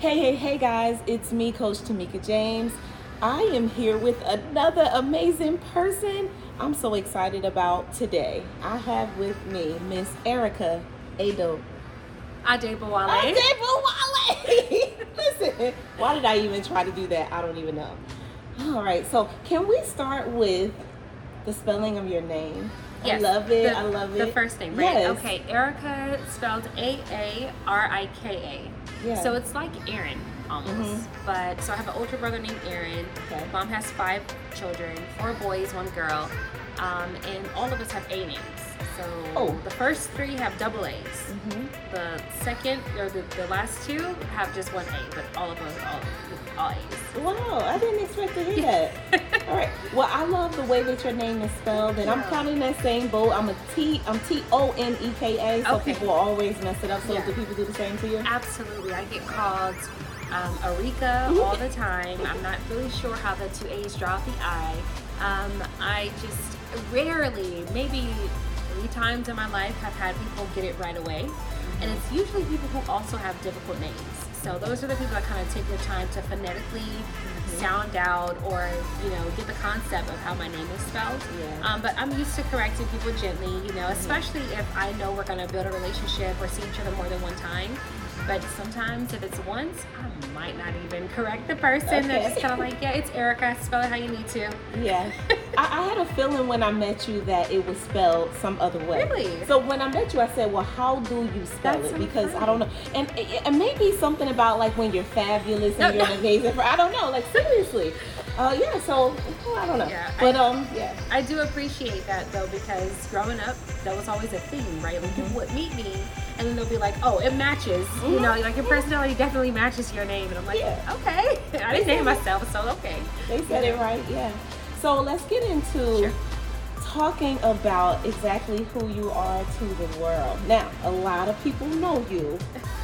Hey, hey, hey, guys, it's me, Coach Toneka James. I am here with another amazing person I'm so excited about today. I have with me Miss Aarika Ado. Adebowale. Adebowale! Listen, why did I even try to do that? I don't even know. All right, so can we start with the spelling of your name? Yes, I love it. the- I love it. The first name, right? Yes. Okay, Aarika spelled A A R I K A. Yeah. So it's like Aaron almost. Mhm. But so I have an older brother named Aaron. Okay. Mom has five children, four boys, one girl, um, and all of us have A names. So Oh. the first three have double A's. Mhm. The second or the, the last two have just one A, but all of us all Wow, I didn't expect to hear that. All right. Well, I love the way that your name is spelled, and I'm kind of in that same boat. I'm a T. I'm T O N E K A. So Okay. people always mess it up. So Yeah. do people do the same to you? Absolutely. I get called um, Arika Mm-hmm. all the time. I'm not really sure how the two A's draw out the I. Um, I just rarely, maybe three times in my life, have had people get it right away. And it's usually people who also have difficult names. So those are the people that kind of take the time to phonetically Mm-hmm. sound out or, you know, get the concept of how my name is spelled. Yeah. Um, but I'm used to correcting people gently, you know, especially if I know we're going to build a relationship or see each other more than one time. But sometimes if it's once, I might not even correct the person. They're just kind of like, yeah, it's Aarika. Spell it how you need to. Yeah. I, I had a feeling when I met you that it was spelled some other way. Really? So when I met you, I said, "Well, how do you spell That's it?" Because I don't know, and and maybe something about like when you're fabulous and No, you're no. amazing. fr- I don't know. Like seriously. Uh, yeah. So well, I don't know. Yeah, but I- um, yeah. I do appreciate that though because growing up, that was always a thing, right? Like people would meet me and then they'll be like, "Oh, it matches," you know, like your personality definitely matches your name, and I'm like, Yeah. "Okay, I didn't name myself, so okay." They said it right, yeah. So let's get into Sure. Talking about exactly who you are to the world. Now, a lot of people know you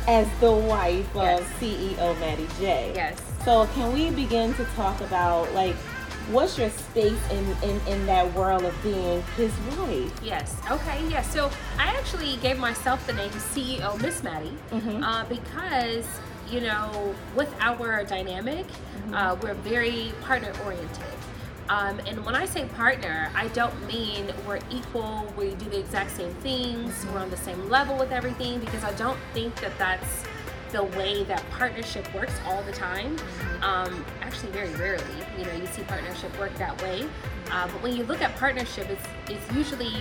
as the wife Yes. of CEO Maddie J. Yes. So can we begin to talk about like what's your space in, in, in that world of being his wife? Yes. Okay. Yes. So I actually gave myself the name CEO Miss Maddie Mhm. uh, because you know with our dynamic, uh, we're very partner oriented. Um, and when I say partner, I don't mean we're equal. We do the exact same things. We're on the same level with everything because I don't think that that's the way that partnership works all the time. Um, actually, very rarely, you know, you see partnership work that way. Uh, but when you look at partnership, it's it's usually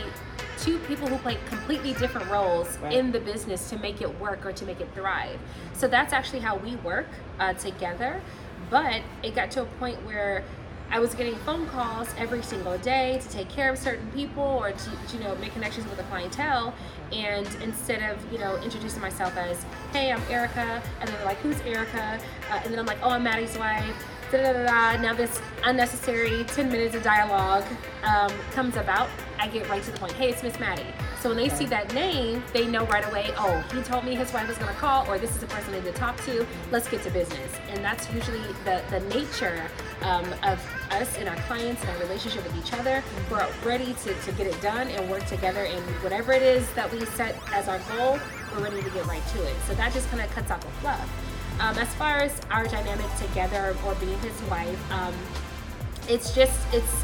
two people who play completely different roles Right. in the business to make it work or to make it thrive. So that's actually how we work uh, together. But it got to a point where I was getting phone calls every single day to take care of certain people or to, you know, make connections with the clientele. And instead of, you know, introducing myself as, hey, I'm Aarika, and then they're like, who's Aarika? Uh, and then I'm like, oh, I'm Maddie's wife. Da, da, da, da. Now this unnecessary 10 minutes of dialogue um, comes about. I get right to the point. Hey, it's Miss Maddie. So when they see that name, they know right away, oh, he told me his wife was gonna call, or this is the person I need to talk to. Let's get to business. And that's usually the, the nature um, of us and our clients and our relationship with each other. We're ready to, to get it done and work together and whatever it is that we set as our goal, we're ready to get right to it. So that just kind of cuts out the fluff. Um, as far as our dynamic together or being his wife, um, it's just, it's,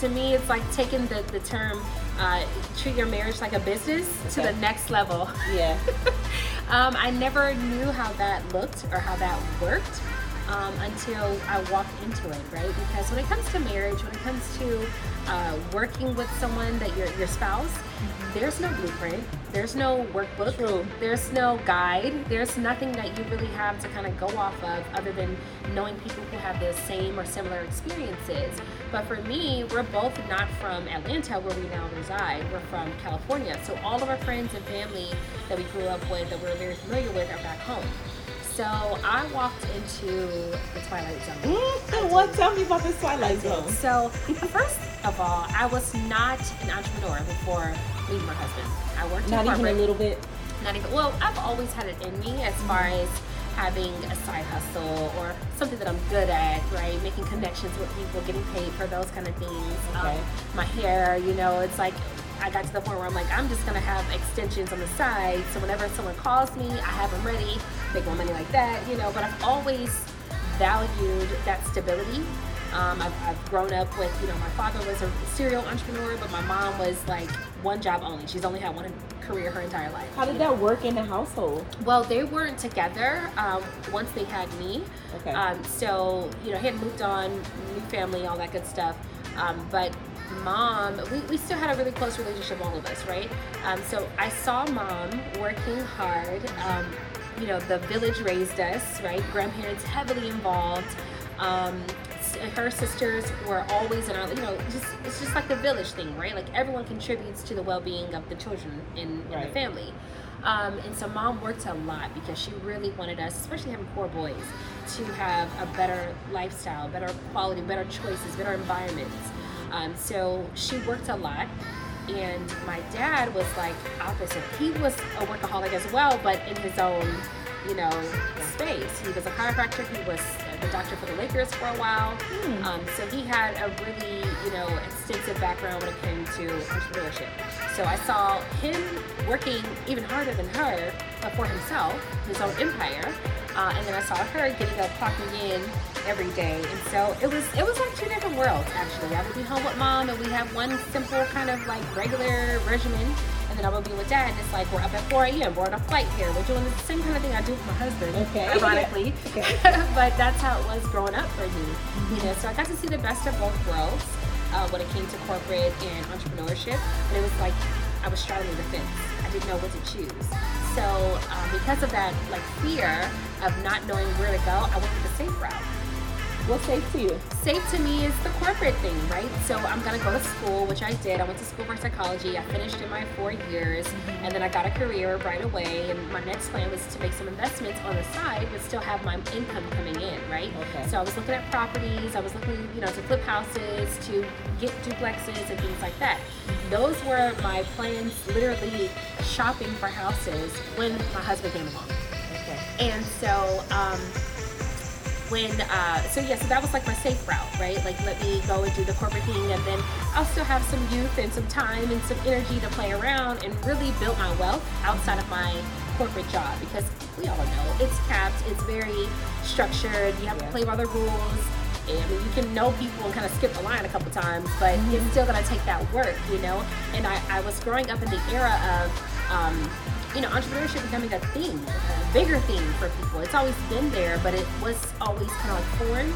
to me, it's like taking the, the term, uh, treat your marriage like a business to the next level. Yeah. um, I never knew how that looked or how that worked um, until I walked into it, right? Because when it comes to marriage, when it comes to uh, working with someone that your your spouse, there's no blueprint, there's no workbook, True. there's no guide, there's nothing that you really have to kind of go off of other than knowing people who have the same or similar experiences. But for me, we're both not from Atlanta where we now reside. We're from California. So all of our friends and family that we grew up with that we're very familiar with are back home. So I walked into the Twilight Zone. Mm, what? Tell me about this Twilight Zone. So, first of all, I was not an entrepreneur before meeting my husband. I worked Not in even a little bit. Not even. Well, I've always had it in me as far as having a side hustle or something that I'm good at, right? Making connections with people, getting paid for those kind of things. Okay. Um, my hair, you know, it's like I got to the point where I'm like, I'm just gonna have extensions on the side. So whenever someone calls me, I have them ready. Make my money like that, you know. But I've always valued that stability. Um, I've, I've grown up with, you know, my father was a serial entrepreneur, but my mom was like one job only. She's only had one career her entire life. How did that work in the household? Well, they weren't together um, once they had me. Okay. Um, so, you know, he had moved on, new family, all that good stuff. Um, but mom, we, we still had a really close relationship, all of us, right? Um, so I saw mom working hard. You know, the village raised us, right? Grandparents heavily involved. Um, her sisters were always in our, you know, just it's just like the village thing, right? Like everyone contributes to the well-being of the children in, in the family. Um, and so mom worked a lot because she really wanted us, especially having four boys, to have a better lifestyle, better quality, better choices, better environments. Um, so she worked a lot. And my dad was like opposite. He was a workaholic as well, but in his own, you know, space. He was a chiropractor. He was the doctor for the Lakers for a while. Hmm. Um, so he had a really, you know, extensive background when it came to entrepreneurship. So I saw him working even harder than her, but for himself, his own empire. Uh, and then I saw her getting up, clocking in every day. And so it was it was like two different worlds actually. I would be home with mom and we have one simple kind of like regular regimen. And then I would be with dad and it's like we're up at 4 a.m. We're on a flight here. We're doing the same kind of thing I do with my husband, Okay. ironically. Okay. but that's how it was growing up for me. You know, so I got to see the best of both worlds uh, when it came to corporate and entrepreneurship. But it was like I was straddling the fence. I didn't know what to choose. So um, because of that, like fear of not knowing where to go, I went with the safe route. What's safe to you? Safe to me is the corporate thing, right? So I'm gonna go to school, which I did. I went to school for psychology. I finished in my four years, and then I got a career right away. And my next plan was to make some investments on the side, but still have my income coming in, right? Okay. So I was looking at properties. I was looking, you know, to flip houses, to get duplexes and things like that. Those were my plans. Literally shopping for houses when my husband came along. Okay. And so, um, when, uh, so yeah, so that was like my safe route, right? Like, let me go and do the corporate thing, and then I'll still have some youth and some time and some energy to play around and really build my wealth outside of my corporate job because we all know it's capped, it's very structured, you have to play by the rules. And I mean, you can know people and kind of skip the line a couple times, but it's still gonna take that work, you know. And I, I was growing up in the era of, um, you know, entrepreneurship becoming a thing, a bigger thing for people. It's always been there, but it was always kind of like foreign.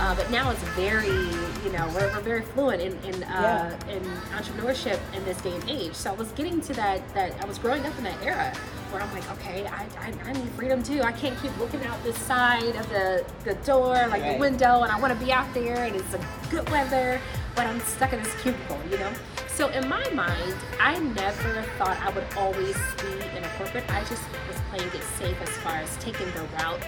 Uh, but now it's very, you know, we're, we're very fluent in in, uh, in entrepreneurship in this day and age. So I was getting to that that I was growing up in that era where I'm like, okay, I, I, I need freedom too. I can't keep looking out the side of the, the door, like Right. the window, and I want to be out there and it's a good weather, but I'm stuck in this cubicle, you know? So in my mind, I never thought I would always be in a corporate. I just was playing it safe as far as taking the route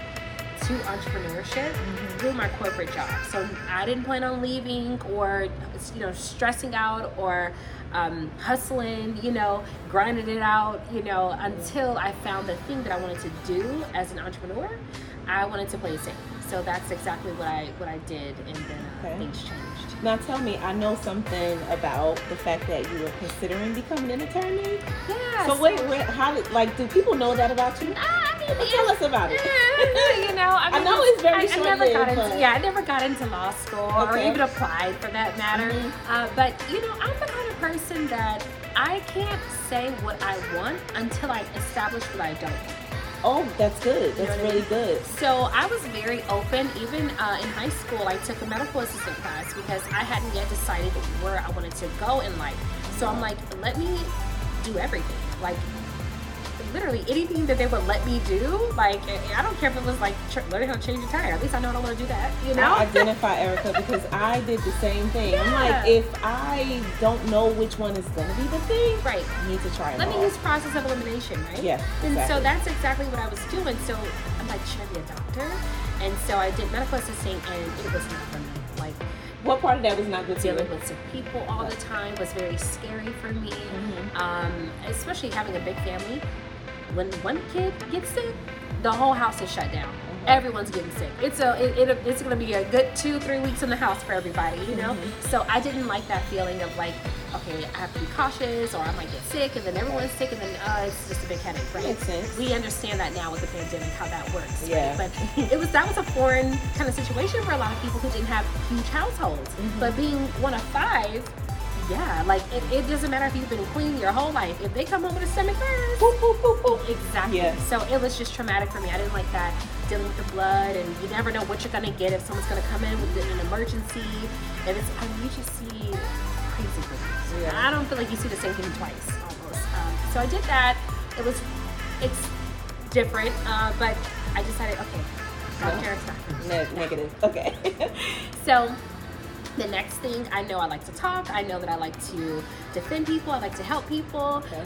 to entrepreneurship through my corporate job. So I didn't plan on leaving or you know stressing out or um, hustling, you know, grinding it out, you know, until I found the thing that I wanted to do as an entrepreneur. I wanted to play it safe. So that's exactly what I what I did, and then Okay. things changed. Now tell me, I know something about the fact that you were considering becoming an attorney. Yeah. So wait, wait, how did like do people know that about you? Well, tell us about it. you know, I, I mean, know it's very I, I never got into yeah, I never got into law school or even applied for that matter. Mhm. Uh, but you know, I'm the kind of person that I can't say what I want until I establish what I don't want. Oh, that's good. You know That's I really mean? good. So I was very open. Even uh, in high school, I took a medical assistant class because I hadn't yet decided where I wanted to go in life. So I'm like, let me do everything. Like literally anything that they would let me do. Like I don't care if it was like tr- learning how to change a tire. At least I know I don't want to do that. You know. I identify Aarika because I did the same thing. Yeah. I'm like, if I don't know which one is gonna be the thing, Right. I need to try. Let me all. use process of elimination, right? Yeah, And so that's exactly what I was doing. So I'm like, should I be a doctor? And so I did medical assisting, and it was not for me. Like What part of that was not good dealing with sick people all the time was very scary for me. Mhm. Um, especially having a big family. When one kid gets sick, the whole house is shut down. Mhm. Everyone's getting sick. It's a it, it, it's gonna be a good two three weeks in the house for everybody, you know. Mhm. So I didn't like that feeling of like okay, I have to be cautious, or I might get sick, and then everyone's sick, and then uh, it's just a big headache, right? Makes sense. We understand that now with the pandemic, how that works. Yeah. Right? But it was that was a foreign kind of situation for a lot of people who didn't have huge households. Mm-hmm. But being one of five, yeah, like it, it doesn't matter if you've been clean your whole life. If they come home with a stomach virus, Boop, boop, boop, boop. Exactly. Yeah. So it was just traumatic for me. I didn't like that dealing with the blood, and you never know what you're gonna get if someone's gonna come in with an emergency. And it's I mean, you just see crazy things. Yeah. I don't feel like you see the same thing twice almost. Um, so I did that. It was it's different, uh, but I decided okay, No. healthcare is not for me. Ne- negative. Okay. So the next thing, I know I like to talk. I know that I like to defend people. I like to help people. okay.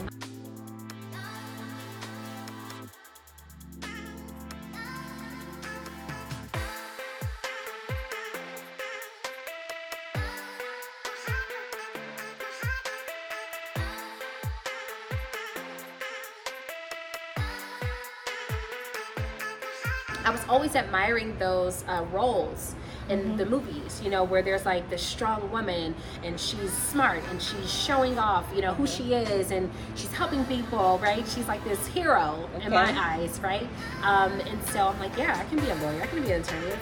I was always admiring those uh, roles in the movies, you know, where there's like the strong woman and she's smart and she's showing off, you know, who she is and she's helping people, right? She's like this hero in my eyes, right? Um, and so I'm like, yeah, I can be a lawyer, I can be an attorney.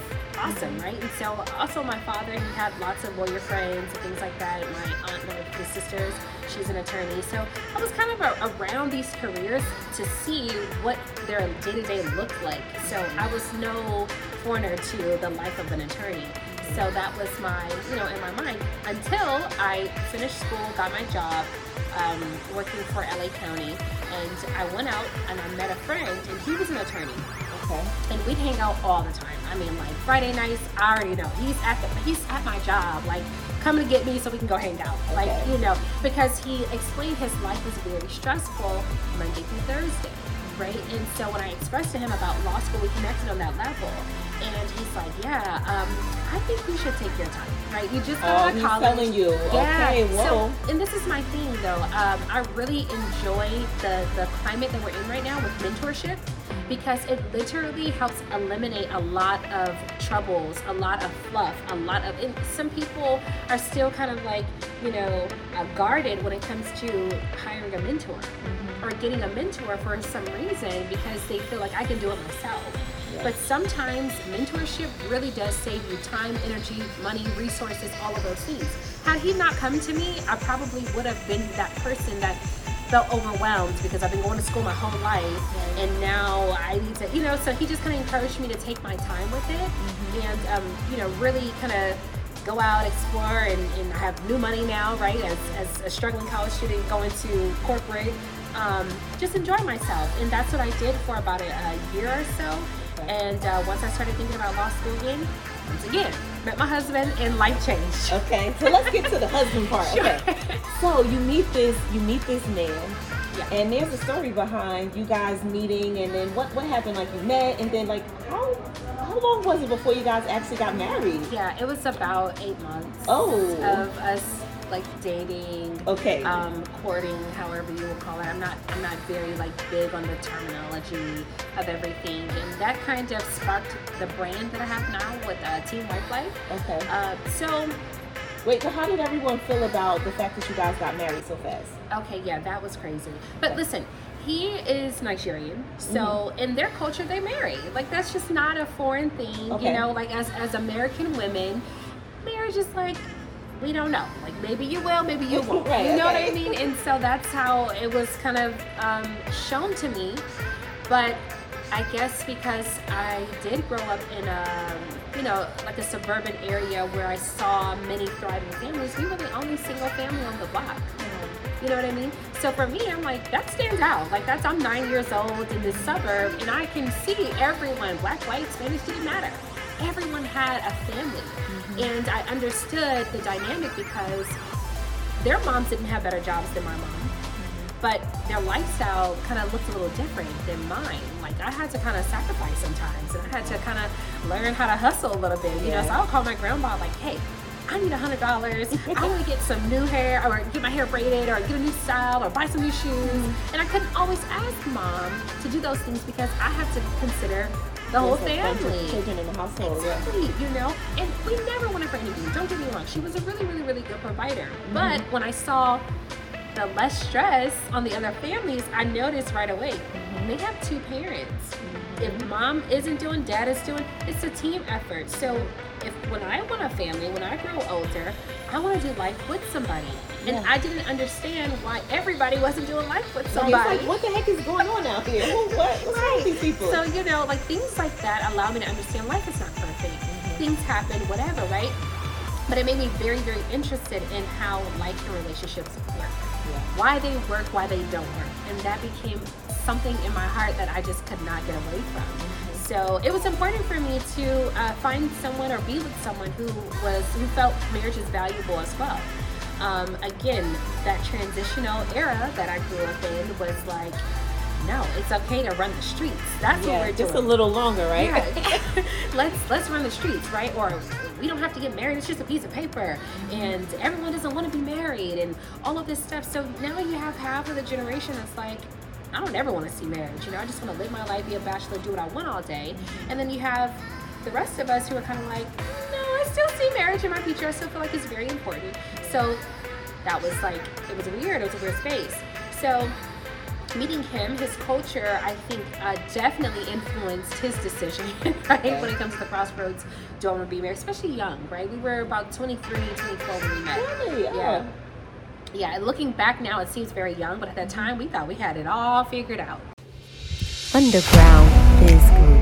Awesome, right? And so also my father, he had lots of lawyer friends and things like that. My aunt, of his sisters, she's an attorney. So I was kind of a, around these careers to see what their day to day looked like. So I was no foreigner to the life of an attorney. So that was my, you know, in my mind until I finished school, got my job, um, working for LA County, and I went out and I met a friend, and he was an attorney Okay. and we'd hang out all the time. I mean, like Friday nights, I already know he's at the he's at my job, like coming to get me so we can go hang out, like Okay. you know, because he explained his life was very stressful Monday through Thursday, right? And so when I expressed to him about law school, we connected on that level, and he's like, yeah, um, I think you should take your time, right? You just got Oh, out of he's college. telling you. Yeah. Okay, whoa. So, and this is my thing though. Um, I really enjoy the the climate that we're in right now with mentorship because it literally helps eliminate a lot of troubles, a lot of fluff, a lot of. Some people are still kind of like you know uh, guarded when it comes to hiring a mentor or getting a mentor for some reason because they feel like I can do it myself. Yeah. But sometimes mentorship really does save you time, energy, money, resources, all of those things. Had he not come to me, I probably would have been that person that felt overwhelmed because I've been going to school my whole life Right. and now I need to, you know, so he just kind of encouraged me to take my time with it and, um, you know, really kind of go out, explore, and, and I have new money now, right? As, as a struggling college student going to corporate, um, just enjoy myself. And that's what I did for about a, a year or so. And uh, once I started thinking about law school again, once again, met my husband and life changed. Okay. So let's get to the husband part. Okay. So you meet this you meet this man. Yeah. And there's a story behind you guys meeting and then what what happened? Like you met and then like how how long was it before you guys actually got married? Yeah, it was about eight months Oh. of us like dating, Okay. um, courting, however you will call it. I'm not I'm not very like big on the terminology of everything, and that kind of sparked the brand that I have now with uh, Team Wife Life. Okay. Uh, so Wait, so how did everyone feel about the fact that you guys got married so fast? Okay, yeah, that was crazy. But listen, he is Nigerian, so in their culture they marry. Like that's just not a foreign thing, Okay. you know. Like as as American women, marriage is like we don't know. Like maybe you will, maybe you won't. Right, you know what I mean? And so that's how it was kind of um, shown to me. But I guess because I did grow up in a, you know, like a suburban area where I saw many thriving families, we were the only single family on the block. You know what I mean? So for me, I'm like, that stands out. Like that's I'm nine years old in this suburb, and I can see everyone, black, white, Spanish, didn't matter. Everyone had a family, and I understood the dynamic because their moms didn't have better jobs than my mom, but their lifestyle kind of looked a little different than mine. Like I had to kind of sacrifice sometimes, and I had to kind of learn how to hustle a little bit. You know, so I would call my grandma like, "Hey, I need a hundred dollars. I want to get some new hair, or get my hair braided, or get a new style, or buy some new shoes." Mm-hmm. And I couldn't always ask mom to do those things because I have to consider the whole There's a bunch of family. children in the household. Yeah. You know, and we never wanted for anything. Don't get me wrong; she was a really, really, really good provider. Mm-hmm. But when I saw the less stress on the other families, I noticed right away Mm-hmm. they have two parents. If mom isn't doing, dad is doing. It's a team effort. So if when I want a family, when I grow older, I want to do life with somebody, and Yeah. I didn't understand why everybody wasn't doing life with Right, somebody. Like, what the heck is going on out here? What? What's wrong with these people? So, you know, like things like that allow me to understand life is not perfect. Mm-hmm. Things happen, whatever, right? But it made me very, very interested in how life and relationships work. Yeah. Why they work, why they don't work. And that became something in my heart that I just could not get away from. Mm-hmm. So it was important for me to uh, find someone or be with someone who was who felt marriage is valuable as well. Um, again, that transitional era that I grew up in was like, no, it's okay to run the streets. That's yeah, what we're just doing. a little longer, right? Yeah. let's let's run the streets, right? Or we don't have to get married. It's just a piece of paper, and everyone doesn't want to be married, and all of this stuff. So now you have half of the generation that's like, I don't ever want to see marriage. You know, I just want to live my life, be a bachelor, do what I want all day. And then you have the rest of us who are kind of like, no, I still see marriage in my future. I still feel like it's very important. So that was like, it was weird. It was a weird space. So meeting him, his culture, I think, uh, definitely influenced his decision, right? When it comes to the crossroads, do I want to be married? Especially young, right? We were about 23, 24 when we met. Really? Oh. Yeah. Yeah, looking back now, it seems very young, but at that time, we thought we had it all figured out. Underground Biz Group.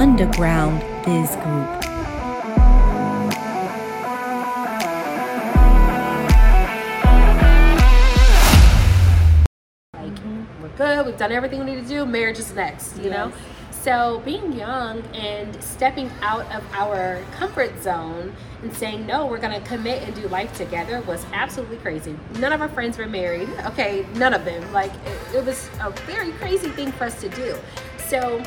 Underground Biz Group. like we're good we've done everything we need to do marriage is next you know Yes. So being young and stepping out of our comfort zone and saying no we're going to commit and do life together was absolutely crazy. None of our friends were married. Okay none of them. Like it, it was a very crazy thing for us to do. So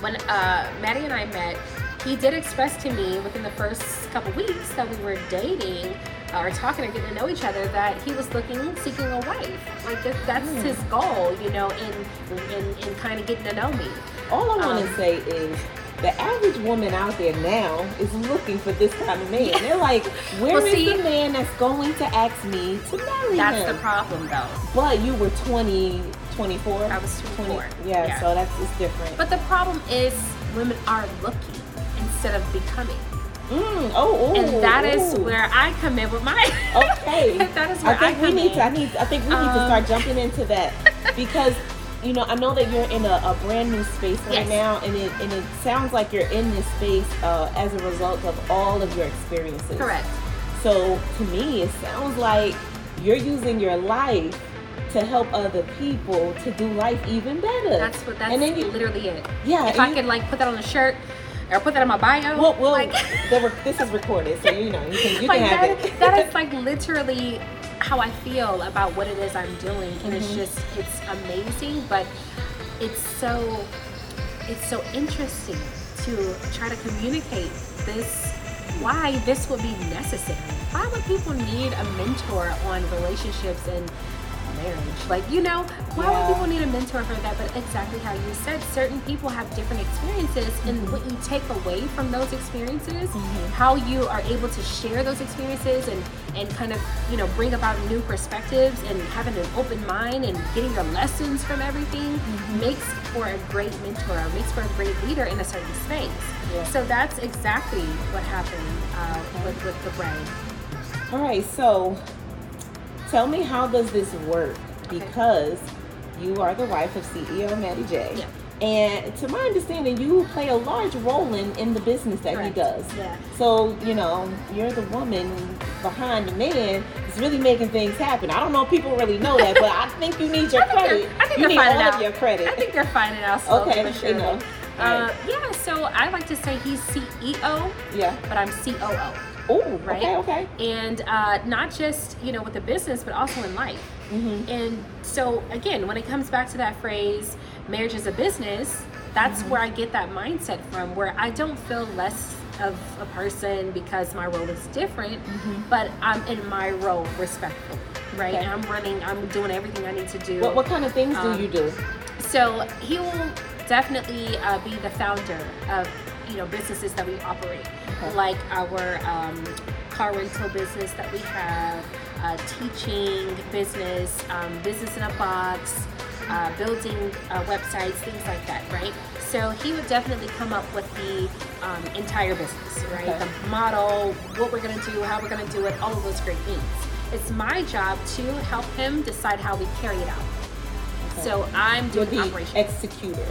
when uh, Maddie and I met, he did express to me within the first couple weeks that we were dating uh, or talking or getting to know each other that he was looking, seeking a wife. Like that, that's his goal, you know, in in, in kind of getting to know me. All I want Um, to say is the average woman out there now is looking for this kind of man. They're like, where is Well, see- the man that's going to ask me to marry That's the problem, though. but you were 20, 24? I was 24, yeah, yeah. so that's it's different. But the problem is women are looking instead of becoming, mm, oh, ooh, and that is ooh. where I come in with my. Okay. that is where I think I we need in. to. I need. I think we need to Um, start jumping into that because you know I know that you're in a, a brand new space right Yes. now, and it and it sounds like you're in this space uh, as a result of all of your experiences. Correct. So to me, it sounds like you're using your life to help other people to do life even better. That's what. That's and then you, literally it. yeah. if I you- could like put that on a shirt or put that in my bio, well, well, like, the rec- this is recorded, so you know you can you like can have that, it. that is like literally how I feel about what it is I'm doing, and it's Mhm. just it's amazing, but it's so it's so interesting to try to communicate this why this would be necessary. Why would people need a mentor on relationships and marriage? Like, you know, why Yeah. would people need a mentor for that? But exactly how you said, certain people have different experiences, and what you take away from those experiences, Mhm. how you are able to share those experiences and and kind of you know bring about new perspectives and having an open mind and getting your lessons from everything makes for a great mentor, makes for a great leader in a certain space. Yeah. So that's exactly what happened uh, with with the brain. All right, so tell me how does this work? Because you are the wife of CEO Maddie J. Yeah. And to my understanding, you play a large role in, in the business that Correct. he does. Yeah. So, you know, you're the woman behind the man that's really making things happen. I don't know if people really know that, but I think you need your I think credit. I think you need all out. of your credit. I think they're finding out slowly Okay, they surely. know. Uh, yeah, so I like to say he's CEO, yeah. but I'm COO. Oh, Right? okay, okay. and uh, not just you know with the business but also in life hmm and so again when it comes back to that phrase marriage is a business that's where i get that mindset from where i don't feel less of a person because my role is different but i'm in my role respectfully right Okay. i'm running i'm doing everything i need to do What, what kind of things do Um, you do? so he will definitely uh, be the founder of you know businesses that we operate, Okay. like our um, car rental business that we have, uh, teaching business, um, business in a box, uh, building uh, websites, things like that, right? So he would definitely come up with the um, entire business, right? Okay. The model, what we're gonna do, how we're gonna do it, all of those great things. It's my job to help him decide how we carry it out. So I'm You're doing the operations. executor.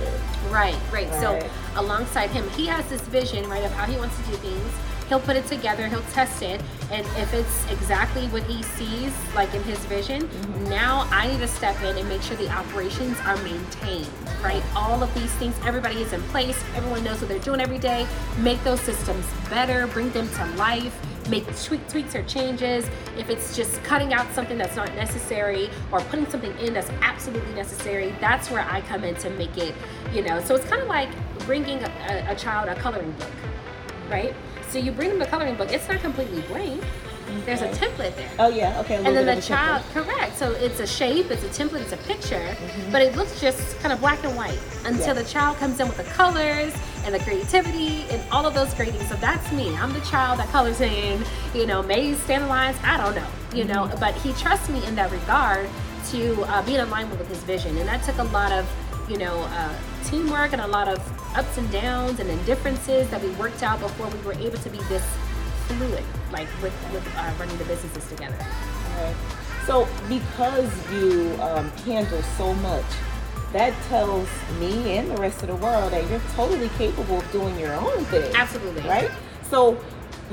Right, right. So Right. alongside him, he has this vision, right, of how he wants to do things. He'll put it together, he'll test it, and if it's exactly what he sees, like in his vision, Mm-hmm. now I need to step in and make sure the operations are maintained, right? All of these things, everybody is in place, everyone knows what they're doing every day. Make those systems better, bring them to life, make tweak, tweaks or changes. If it's just cutting out something that's not necessary or putting something in that's absolutely necessary, that's where I come in to make it, you know. So it's kind of like bringing a, a, a child a coloring book, right? So you bring them a coloring book, it's not completely blank. There's a template there. Oh yeah, okay. And then the child, template. correct. So it's a shape, it's a template, it's a picture, Mm-hmm. but it looks just kind of black and white until Yeah. the child comes in with the colors and the creativity and all of those great things. So that's me. I'm the child that colors in, you know, maze, stand lines. I don't know, you know, Mm-hmm. but he trusts me in that regard to uh, be in alignment with his vision. And that took a lot of, you know, uh, teamwork and a lot of ups and downs and indifferences that we worked out before we were able to be this fluid, like with, with uh, running the businesses together. Alright. So because you um, handle so much, that tells me and the rest of the world that you're totally capable of doing your own thing. Absolutely. Right? So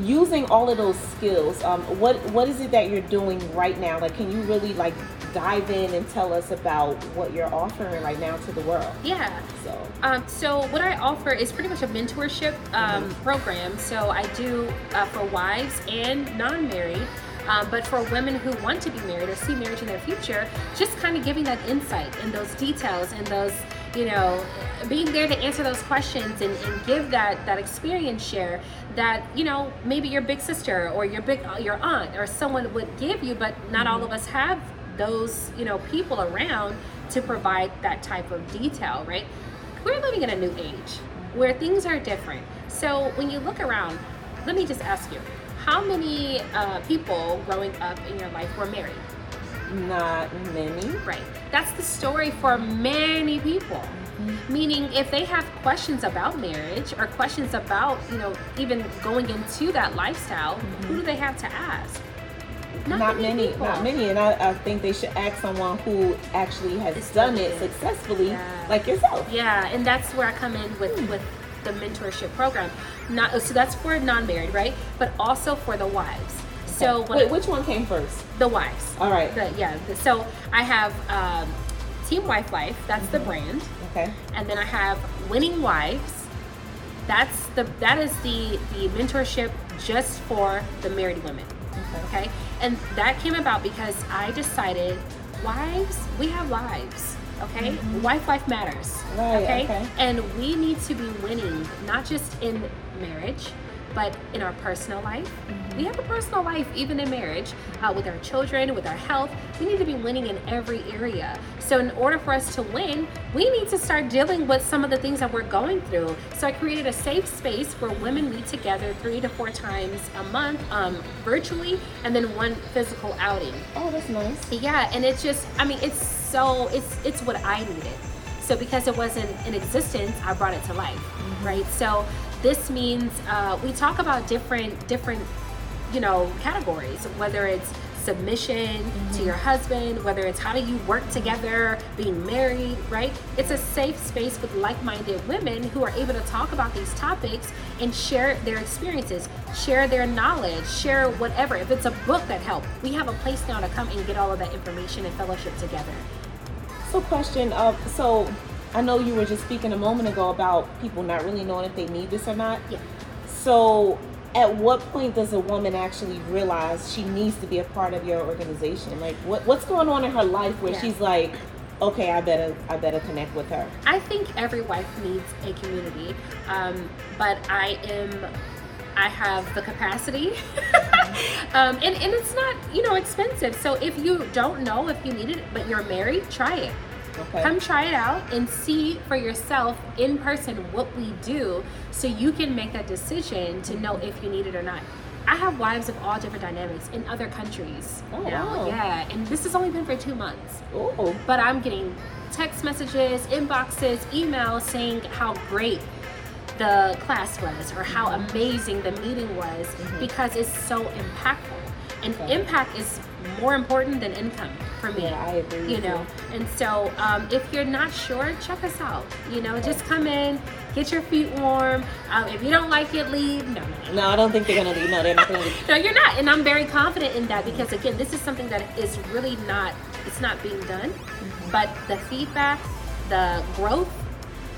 using all of those skills, um, what what is it that you're doing right now? Like can you really like dive in and tell us about what you're offering right now to the world? Yeah. So Um, so what I offer is pretty much a mentorship um, program. So I do uh, for wives and non-married, um, but for women who want to be married or see marriage in their future, just kind of giving that insight and those details and those, you know, being there to answer those questions and, and give that that experience share that you know maybe your big sister or your big your aunt or someone would give you, but not all of us have those you know people around to provide that type of detail, right? we're living in a new age where things are different. So when you look around, let me just ask you, how many uh, people growing up in your life were married? Not many. Right. That's the story for many people. Mm-hmm. Meaning, if they have questions about marriage or questions about, you know, even going into that lifestyle, who mm-hmm. do they have to ask? Not, many, people. not many, and I, I think they should ask someone who actually has It's done it successfully, Yeah. like yourself. Yeah, and that's where I come in with hmm. with the mentorship program. Not so that's for non-married, right? But also for the wives. So Wait, which one came first? the wives. All right. The, yeah. The, so I have um, Team Wife Life. That's the brand, Okay. and then I have Winning Wives. That's the that is the the mentorship just for the married women. Okay. Okay, and that came about because I decided wives we have lives. Okay, wife life matters. Mm-hmm. Right, okay. and we need to be winning not just in marriage but in our personal life Mm-hmm. we have a personal life even in marriage uh, with our children with our health we need to be winning in every area. So in order for us to win we need to start dealing with some of the things that we're going through. So i created a safe space where women meet together three to four times a month um, virtually and then one physical outing. Oh, that's nice. yeah and it's just i mean it's so it's it's what i needed. So because it wasn't in existence i brought it to life right? So this means uh, we talk about different different you know categories whether it's submission to your husband whether it's how do you work together being married right? It's a safe space with like-minded women who are able to talk about these topics and share their experiences share their knowledge share whatever. If it's a book that helped we have a place now to come and get all of that information and fellowship together. So, question. Uh, so, I know you were just speaking a moment ago about people not really knowing if they need this or not. yeah So, at what point does a woman actually realize she needs to be a part of your organization? Like, what what's going on in her life where Yeah. she's like, okay, I better I better connect with her. I think every wife needs a community, um, but I am, I have the capacity, um, and and it's not you know expensive. So if you don't know if you need it, but you're married, try it. Okay. Come try it out and see for yourself in person what we do so you can make that decision to know if you need it or not. I have wives of all different dynamics in other countries Oh, wow. Yeah, and this has only been for two months. Oh. But I'm getting text messages, inboxes, emails saying how great the class was or how mm-hmm. amazing the meeting was mm-hmm. because it's so impactful. And impact is more important than income for me. Yeah, I agree You know, and so um, if you're not sure, check us out. You know, just come in, get your feet warm. Um, if you don't like it, leave. No, no, no. No, I don't think they're gonna leave. No, they're not gonna leave. No, you're not, and I'm very confident in that because again, this is something that is really not it's not being done, but the feedback, the growth,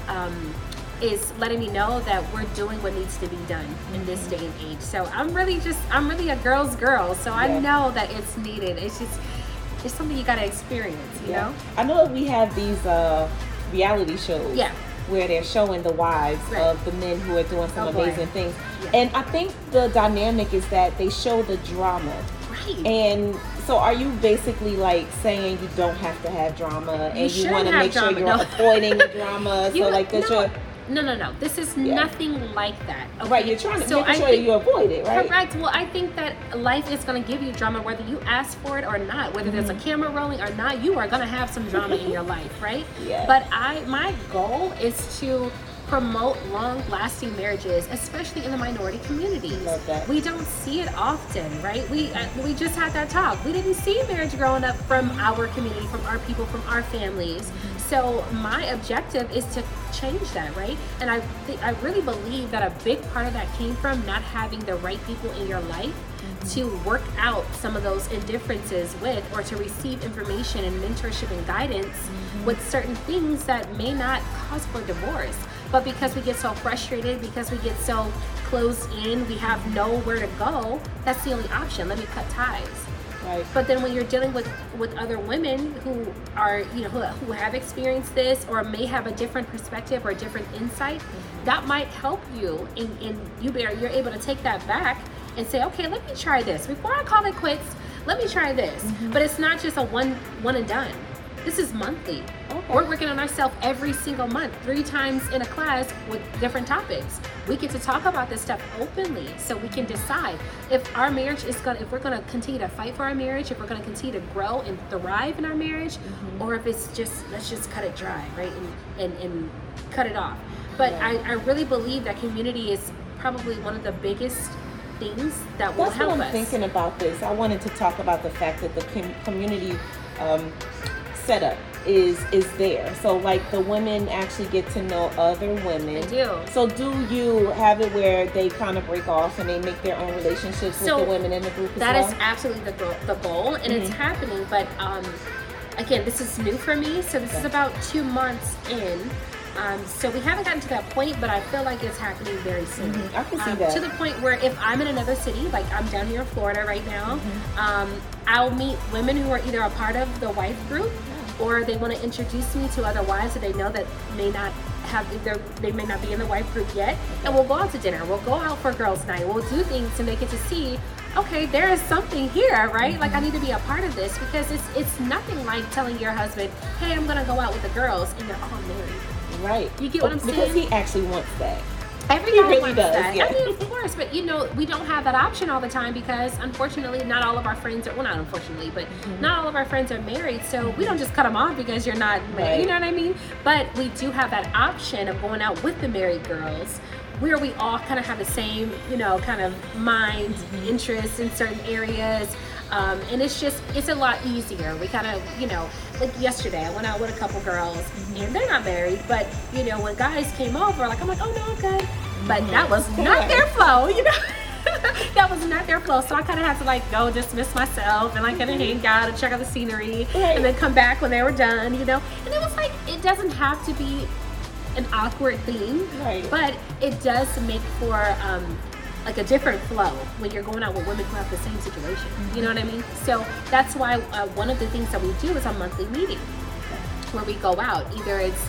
um, is letting me know that we're doing what needs to be done in this day and age. So I'm really just I'm really a girl's girl, so I know that it's needed. It's just it's something you gotta experience, you know. I know we have these uh, reality shows. Yeah. Where they're showing the wives Right. of the men who are doing some Oh, boy. amazing things. Yeah. And I think the dynamic is that they show the drama. Right. And so are you basically like saying you don't have to have drama and you, shouldn't want to make sure you're no. avoiding the drama? You so like that no, you're no, no, no. This is Yeah. nothing like that. Okay? right, you're trying to So make sure think- you avoid it, right? Correct. Well, I think that life is going to give you drama whether you ask for it or not. Whether there's a Mm-hmm. camera rolling or not, you are going to have some drama in your life, right? Yeah. But I, my goal is to promote long-lasting marriages, especially in the minority communities. Love that. We don't see it often, right? We uh, we just had that talk. We didn't see marriage growing up from our community, from our people, from our families. Mm-hmm. So my objective is to change that, right? And I th- I really believe that a big part of that came from not having the right people in your life to work out some of those indifferences with or to receive information and mentorship and guidance with certain things that may not cause for divorce. But because we get so frustrated, because we get so closed in, we have nowhere to go, that's the only option. Let me cut ties. Right. But then when you're dealing with with other women who are you know who, who have experienced this or may have a different perspective or a different insight, mm-hmm. that might help you. And in you bear you're able to take that back and say, okay, let me try this before I call it quits. Let me try this. Mm-hmm. But it's not just a one one and done. This is monthly. Okay. We're working on ourselves every single month, three times in a class with different topics. We get to talk about this stuff openly so we can decide if our marriage is gonna if we're gonna continue to fight for our marriage, if we're gonna continue to grow and thrive in our marriage, Mm-hmm. or if it's just let's just cut it dry, right? And and, and cut it off. But Yeah. I, I really believe that community is probably one of the biggest things that will That's help what I'm us. thinking about this. I wanted to talk about the fact that the com- community um, setup is is there. So like the women actually get to know other women. They do. So do you have it where they kind of break off and they make their own relationships So, with the women in the group as That well? is absolutely the goal, the goal and it's Mm-hmm. happening. But um, again, this is new for me, so this is about two months in. Um, so we haven't gotten to that point, but I feel like it's happening very soon. Mhm. I can see Um, that. To the point where if I'm in another city, like I'm down here in Florida right now, Mm-hmm. um, I'll meet women who are either a part of the wife group or they want to introduce me to other wives that they know that may not have either they may not be in the wife group yet and we'll go out to dinner we'll go out for girls night we'll do things to make it to see okay there is something here right like i mm-hmm. need to be a part of this because it's it's nothing like telling your husband hey i'm gonna go out with the girls and they're all married right. You get what I'm saying? Because he actually wants that. Every He guy really wants does, that. yeah. I mean, of course, but you know, we don't have that option all the time because unfortunately, not all of our friends are. Well, not unfortunately, but Mm-hmm. not all of our friends are married. So we don't just cut them off because you're not married. Right. You know what I mean? But we do have that option of going out with the married girls. Where we all kind of have the same, you know, kind of mind, Mm-hmm. interests in certain areas. Um, and it's just, it's a lot easier. We kind of, you know, like yesterday, I went out with a couple girls Mm-hmm. and they're not married, but, you know, when guys came over, like, I'm like, oh no, I'm good. But Mm-hmm. that was not their flow, you know? that was not their flow. So I kind of had to like go dismiss myself and like kind of hang out and check out the scenery Right. and then come back when they were done, you know? And it was like, it doesn't have to be an awkward thing, Right. but it does make for um, like a different flow when you're going out with women who have the same situation. You know what I mean? So that's why uh, one of the things that we do is a monthly meeting where we go out. Either it's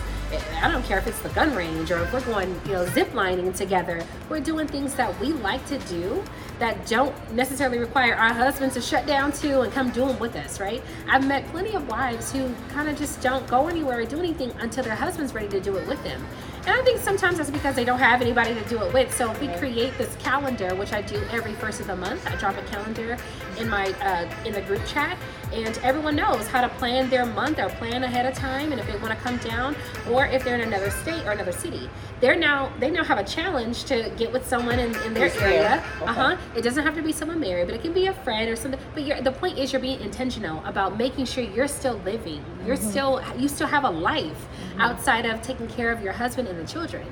I don't care if it's the gun range or if we're going, you know, zip lining together. We're doing things that we like to do that don't necessarily require our husbands to shut down too and come do them with us, right? I've met plenty of wives who kind of just don't go anywhere or do anything until their husband's ready to do it with them. And I think sometimes that's because they don't have anybody to do it with. So if we create this calendar, which I do every first of the month, I drop a calendar in my uh, in the group chat, and everyone knows how to plan their month or plan ahead of time. And if they want to come down, or if they're in another state or another city, they're now they now have a challenge to get with someone in, in their Who's area. Okay. Uh huh. It doesn't have to be someone married, but it can be a friend or something. But you're, the point is, you're being intentional about making sure you're still living. You're still you still have a life outside of taking care of your husband and the children.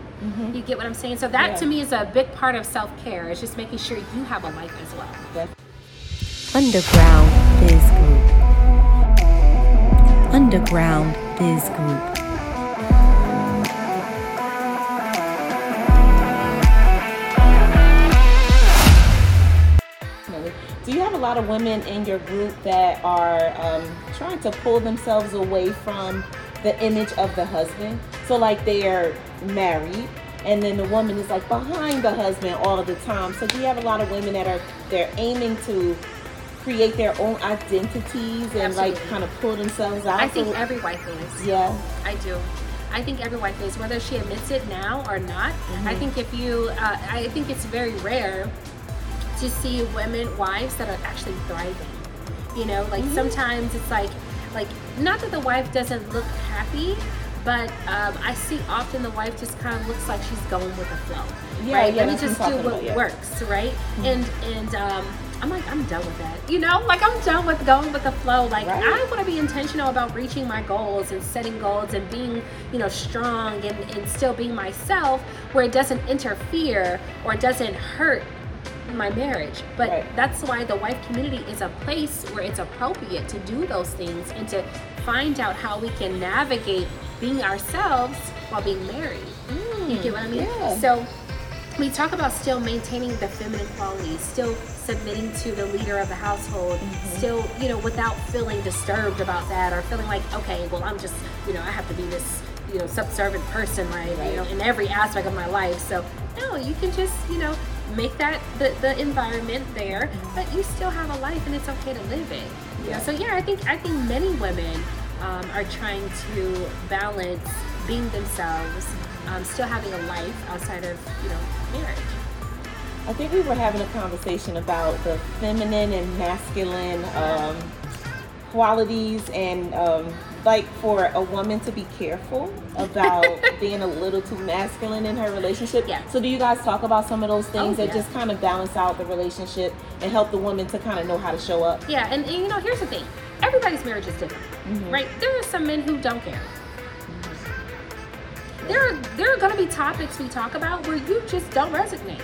You get what I'm saying? So that Yeah. to me is a big part of self care. It's just making sure you have a life as well. That's- Underground Biz Group. Underground Biz Group. Do you have a lot of women in your group that are um, trying to pull themselves away from the image of the husband? So, like, they are married, and then the woman is like behind the husband all the time. So, do you have a lot of women that are they're aiming to create their own identities and like kind of pull themselves out? I think every wife is. yeah. I do. I think every wife is, whether she admits it now or not. I think if you, uh, I think it's very rare to see women, wives that are actually thriving. You know, like sometimes it's like, like not that the wife doesn't look happy, but um, I see often the wife just kind of looks like she's going with the flow. Yeah, right? yeah, Let me just do what about, yeah. works, right? And and um, I'm like, I'm done with that. You know, like I'm done with going with the flow. Like Right. I want to be intentional about reaching my goals and setting goals and being, you know, strong and, and still being myself where it doesn't interfere or doesn't hurt my marriage. But Right. that's why the wife community is a place where it's appropriate to do those things and to find out how we can navigate being ourselves while being married. you get what I mean? Mm, yeah. So we talk about still maintaining the feminine qualities, still submitting to the leader of the household, mm-hmm. still, you know, without feeling disturbed about that or feeling like, okay, well, I'm just, you know, I have to be this, you know, subservient person, right? You know, in every aspect of my life. So, no, you can just, you know, make that the, the environment there, but you still have a life and it's okay to live it. Know? So yeah, I think I think many women um, are trying to balance being themselves, um, still having a life outside of you know marriage. I think we were having a conversation about the feminine and masculine um, qualities and um, like for a woman to be careful about being a little too masculine in her relationship. Yeah. So do you guys talk about some of those oh, things Oh, that yeah. just kind of balance out the relationship and help the woman to kind of know how to show up? Yeah, and, and you know here's the thing: everybody's marriage is different, mm-hmm. right? There are some men who don't care. Mm-hmm. There are there are going to be topics we talk about where you just don't resonate.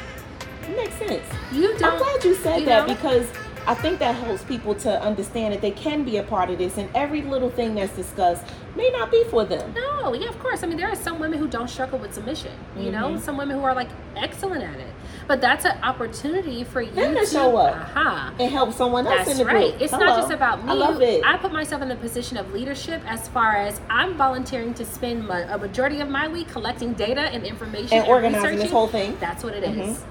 It makes sense. You don't. I'm glad you said you that know? because I think that helps people to understand that they can be a part of this and every little thing that's discussed may not be for them. No, yeah, of course. I mean, there are some women who don't struggle with submission. You know, Mm-hmm. some women who are like excellent at it. But that's an opportunity for you to show up. Uh-huh. And help someone else That's in the right. group. It's Hello. not just about me. I love it. I put myself in the position of leadership as far as I'm volunteering to spend my, a majority of my week collecting data and information And organizing this whole thing. That's what it is, Mhm.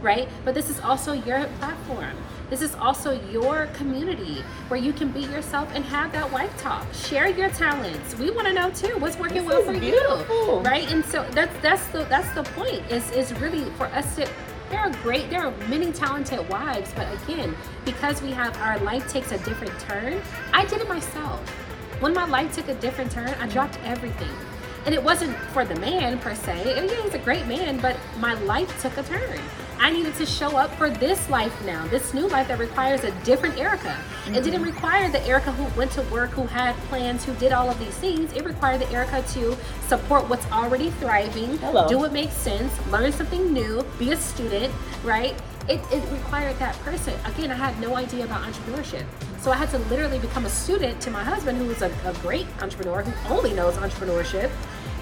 right? But this is also your platform. This is also your community where you can be yourself and have that wife talk. Share your talents. We want to know too what's working This well for beautiful. you, right? And so that's that's the that's the point. Is is really for us to. There are great. There are many talented wives, but again, because we have our life takes a different turn. I did it myself. When my life took a different turn, I dropped everything. And it wasn't for the man per se. And yeah, he's a great man, but my life took a turn. I needed to show up for this life now, this new life that requires a different Aarika. It mm-hmm. didn't require the Aarika who went to work, who had plans, who did all of these things. It required the Aarika to support what's already thriving, Hello. do what makes sense, learn something new, be a student, right? It, it required that person. Again, I had no idea about entrepreneurship. So I had to literally become a student to my husband, who is a, a great entrepreneur, who only knows entrepreneurship,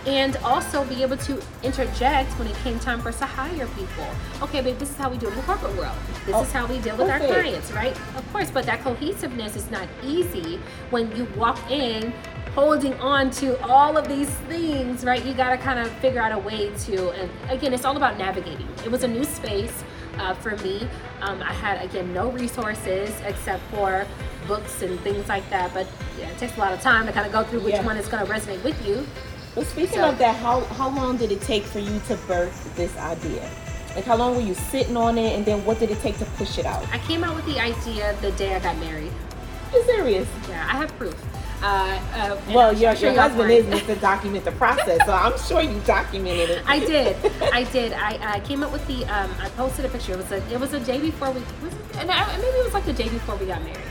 and also be able to interject when it came time for us to hire people. Okay, babe, this is how we do it in the corporate world. This Oh, is how we deal with our clients, right? Of course, but that cohesiveness is not easy when you walk in holding on to all of these things, right? You got to kind of figure out a way to, and again, it's all about navigating. It was a new space. uh, for me. Um, I had again no resources except for books and things like that. But yeah, it takes a lot of time to kind of go through which Yeah. one is going to resonate with you. But speaking So- of that, how how long did it take for you to birth this idea? Like how long were you sitting on it, and then what did it take to push it out? I came out with the idea the day I got married. I'm serious. Yeah, I have proof. Uh, uh, Well, your, sure your husband is to Document the process, so I'm sure you documented it. I did. I did. I, I came up with the. Um, I posted a picture. It was a. It was a day before we. Was it, and I, maybe it was like the day before we got married.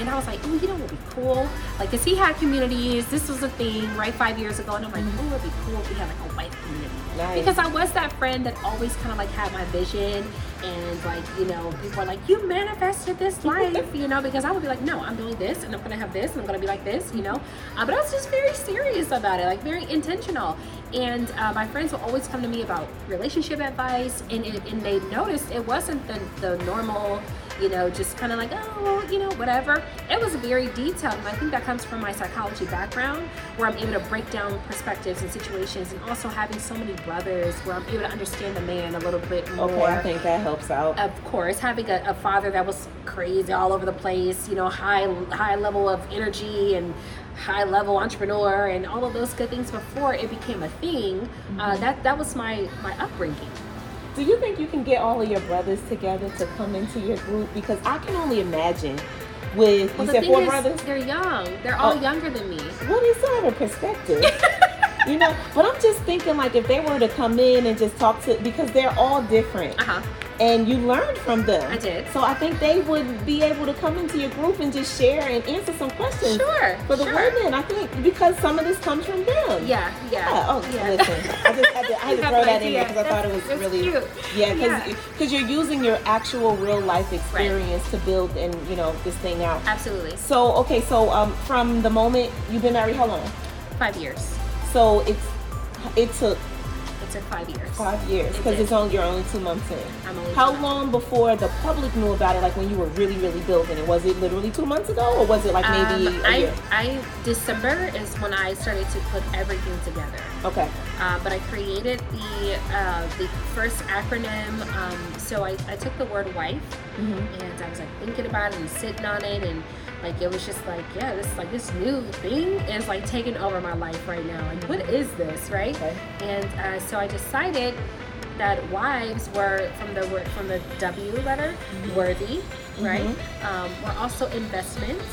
And I was like, oh, you know what would be cool? Like, cause he had communities. This was a thing, right? Five years ago, and I'm like, mm-hmm. oh, it'd be cool if we had like a white community. Nice. Because I was that friend that always kind of like had my vision, and like you know, people are like, you manifested this life, you know? Because I would be like, no, I'm doing this, and I'm gonna have this, and I'm gonna be like this, you know? Uh, but I was just very serious about it, like very intentional. And uh, my friends will always come to me about relationship advice, and, it, and they noticed it wasn't the, the normal, you know, just kind of like, oh, well, you know, whatever. It was very detailed, and I think that comes from my psychology background, where I'm able to break down perspectives and situations, and also having so many brothers, where I'm able to understand the man a little bit more Okay, I think that helps out. of course having a, a father that was crazy all over the place you know high high level of energy and high level entrepreneur and all of those good things before it became a thing uh, that that was my my upbringing Do you think you can get all of your brothers together to come into your group? Because I can only imagine with well you said four is brothers. they're young they're all Oh. younger than me Well, they still have a perspective. you know, but I'm just thinking like if they were to come in and just talk to because they're all different uh-huh and you learned from them. I did. So I think they would be able to come into your group and just share and answer some questions sure for the sure. women. I think because some of this comes from them. yeah yeah Yeah. Oh, yeah. listen. I just had to, I had to throw that in there because I thought it was really, cute. yeah, Yeah. because you're using your actual real life experience to build and you know this thing out. absolutely So okay, so um, from the moment you've been married, how long? five years So it's it took took five years five years because did. it's only you're only two months in. I'm only How long before the public knew about it? Like when you were really, really building it? Was it literally two months ago, or was it like maybe um, a I, year? I December is when I started to put everything together. Okay. Uh, but I created the uh, the first acronym. Um, so I, I took the word wife Mm-hmm. and I was like thinking about it and sitting on it and like it was just like yeah this like this new thing is like taking over my life right now. Like what is this right? Okay. And uh, so I decided that wives were from the word from the W letter worthy right. Um, we're also investments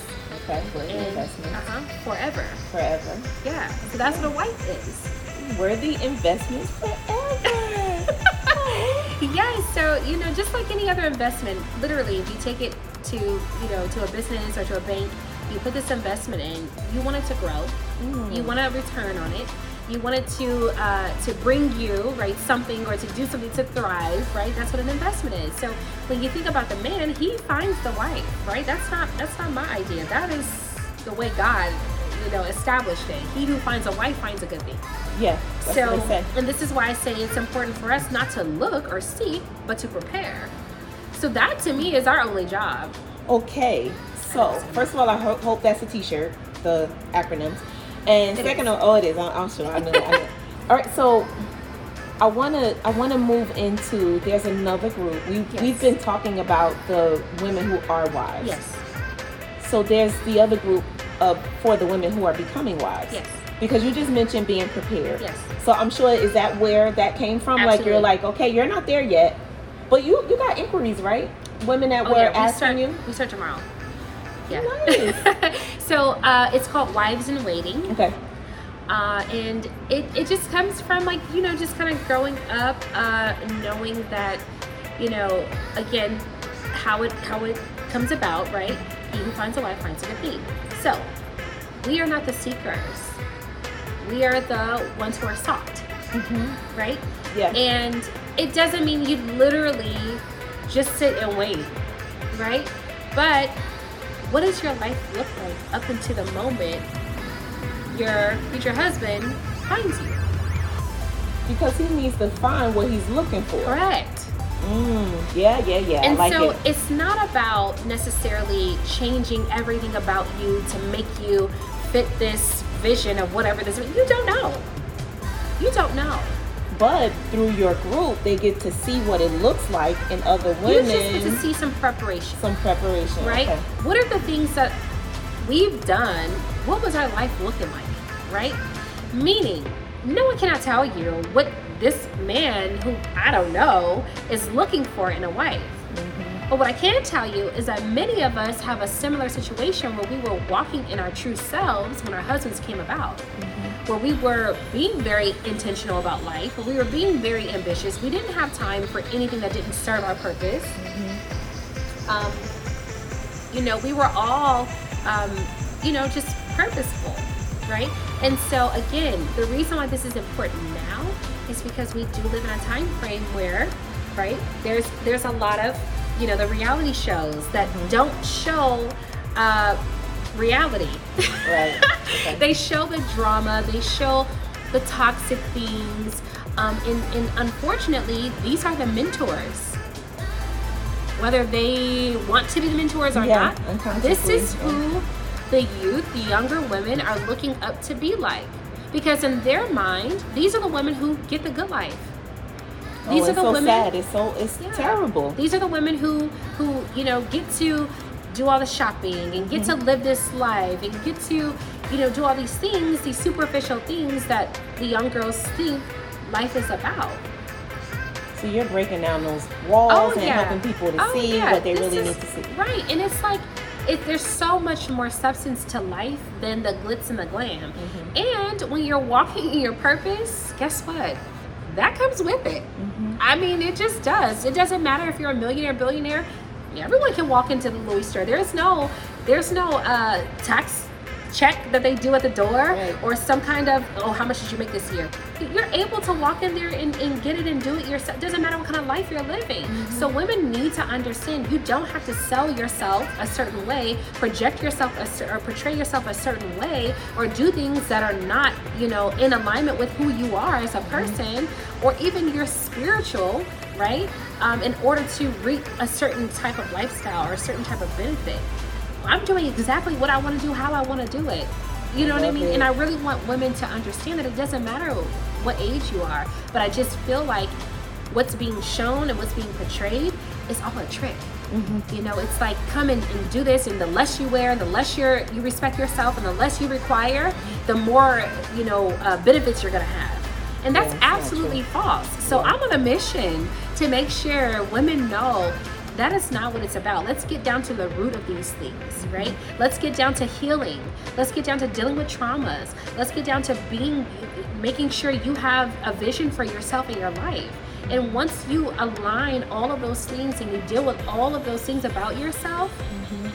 Okay. Worthy and investments uh-huh, forever. forever. Yeah, so that's what a wife is. Worthy investments forever. Yeah, so you know, just like any other investment, literally, if you take it to you know to a business or to a bank, you put this investment in, you want it to grow, you want a return on it, you want it to uh, to bring you right something or to do something to thrive, right? That's what an investment is. So when you think about the man, he finds the wife, right? That's not that's not my idea. That is the way God. You know, established it. He who finds a wife finds a good thing. Yeah. That's So, what they say. and this is why I say it's important for us not to look or seek, but to prepare. So that to me is our only job. Okay. So first of all, I ho- hope that's a T-shirt. The acronyms. And It second of oh, it is. I'm, I'm sure. I know. I know. All right. So I wanna I wanna move into. There's another group. We Yes. we've been talking about the women who are wives. Yes. So there's the other group of for the women who are becoming wives. Yes. Because you just mentioned being prepared. Yes. So I'm sure is that where that came from? Like you're like, okay, you're not there yet, but you you got inquiries, right? Women that were Oh, yeah, we asking start, you. We start tomorrow. Yeah. Nice. so uh, it's called Wives in Waiting. Okay. uh, and it, it just comes from like you know just kind of growing up uh, knowing that you know again how it how it comes about right he who finds a wife finds a good thing so we are not the seekers we are the ones who are sought right Yeah. and it doesn't mean you literally just sit and wait right but what does your life look like up until the moment your future husband finds you Because he needs to find what he's looking for. correct Mm, yeah, yeah, yeah. and like so it. it's not about necessarily changing everything about you to make you fit this vision of whatever this you don't know you don't know but through your group, they get to see what it looks like in other women. You just get to see some preparation. some preparation, right? Okay. What are the things that we've done? What was our life looking like, right? Meaning, no one cannot tell you what this man who I don't know is looking for in a wife. But what I can tell you is that many of us have a similar situation where we were walking in our true selves when our husbands came about. Where we were being very intentional about life, where we were being very ambitious. We didn't have time for anything that didn't serve our purpose. Um, you know, we were all, um, you know, just purposeful, right? And so, again, the reason why this is important now is because we do live in a time frame where, right? There's there's a lot of, you know, the reality shows that don't show uh, reality. Right. Okay. they show the drama. They show the toxic things. Um, and, and unfortunately, these are the mentors. Whether they want to be the mentors or Yeah, not, this is who the youth, the younger women are looking up to be like. Because in their mind, these are the women who get the good life. Oh, These are the so women. sad. It's so it's Yeah. terrible. These are the women who who you know get to do all the shopping and get to Mm-hmm. live this life and get to you know do all these things, these superficial things that the young girls think life is about. So you're breaking down those walls and helping people to Oh, see yeah. what they This really is- need to see. Right, and it's like it, there's so much more substance to life than the glitz and the glam. Mm-hmm. And when you're walking in your purpose, guess what? That comes with it. Mm-hmm. I mean, it just does. It doesn't matter if you're a millionaire, billionaire. Everyone can walk into the Louis store. There's no, there's no uh, tax check that they do at the door Right. or some kind of oh how much did you make this year? You're able to walk in there and, and get it and do it yourself doesn't matter what kind of life you're living. So women need to understand you don't have to sell yourself a certain way project yourself a, or portray yourself a certain way or do things that are not you know in alignment with who you are as a person or even your spiritual right um, in order to reap a certain type of lifestyle or a certain type of benefit I'm doing exactly what I want to do, how I want to do it. You know what I mean? it. And I really want women to understand that it doesn't matter what age you are, but I just feel like what's being shown and what's being portrayed is all a trick. Mm-hmm. You know, it's like come and, and do this, and the less you wear, the less you're, you respect yourself, and the less you require, the more you know uh, benefits you're gonna have. And that's Yeah, absolutely false. So Yeah. I'm on a mission to make sure women know that is not what it's about. Let's get down to the root of these things, right? Let's get down to healing. Let's get down to dealing with traumas. Let's get down to being making sure you have a vision for yourself in your life. And once you align all of those things and you deal with all of those things about yourself,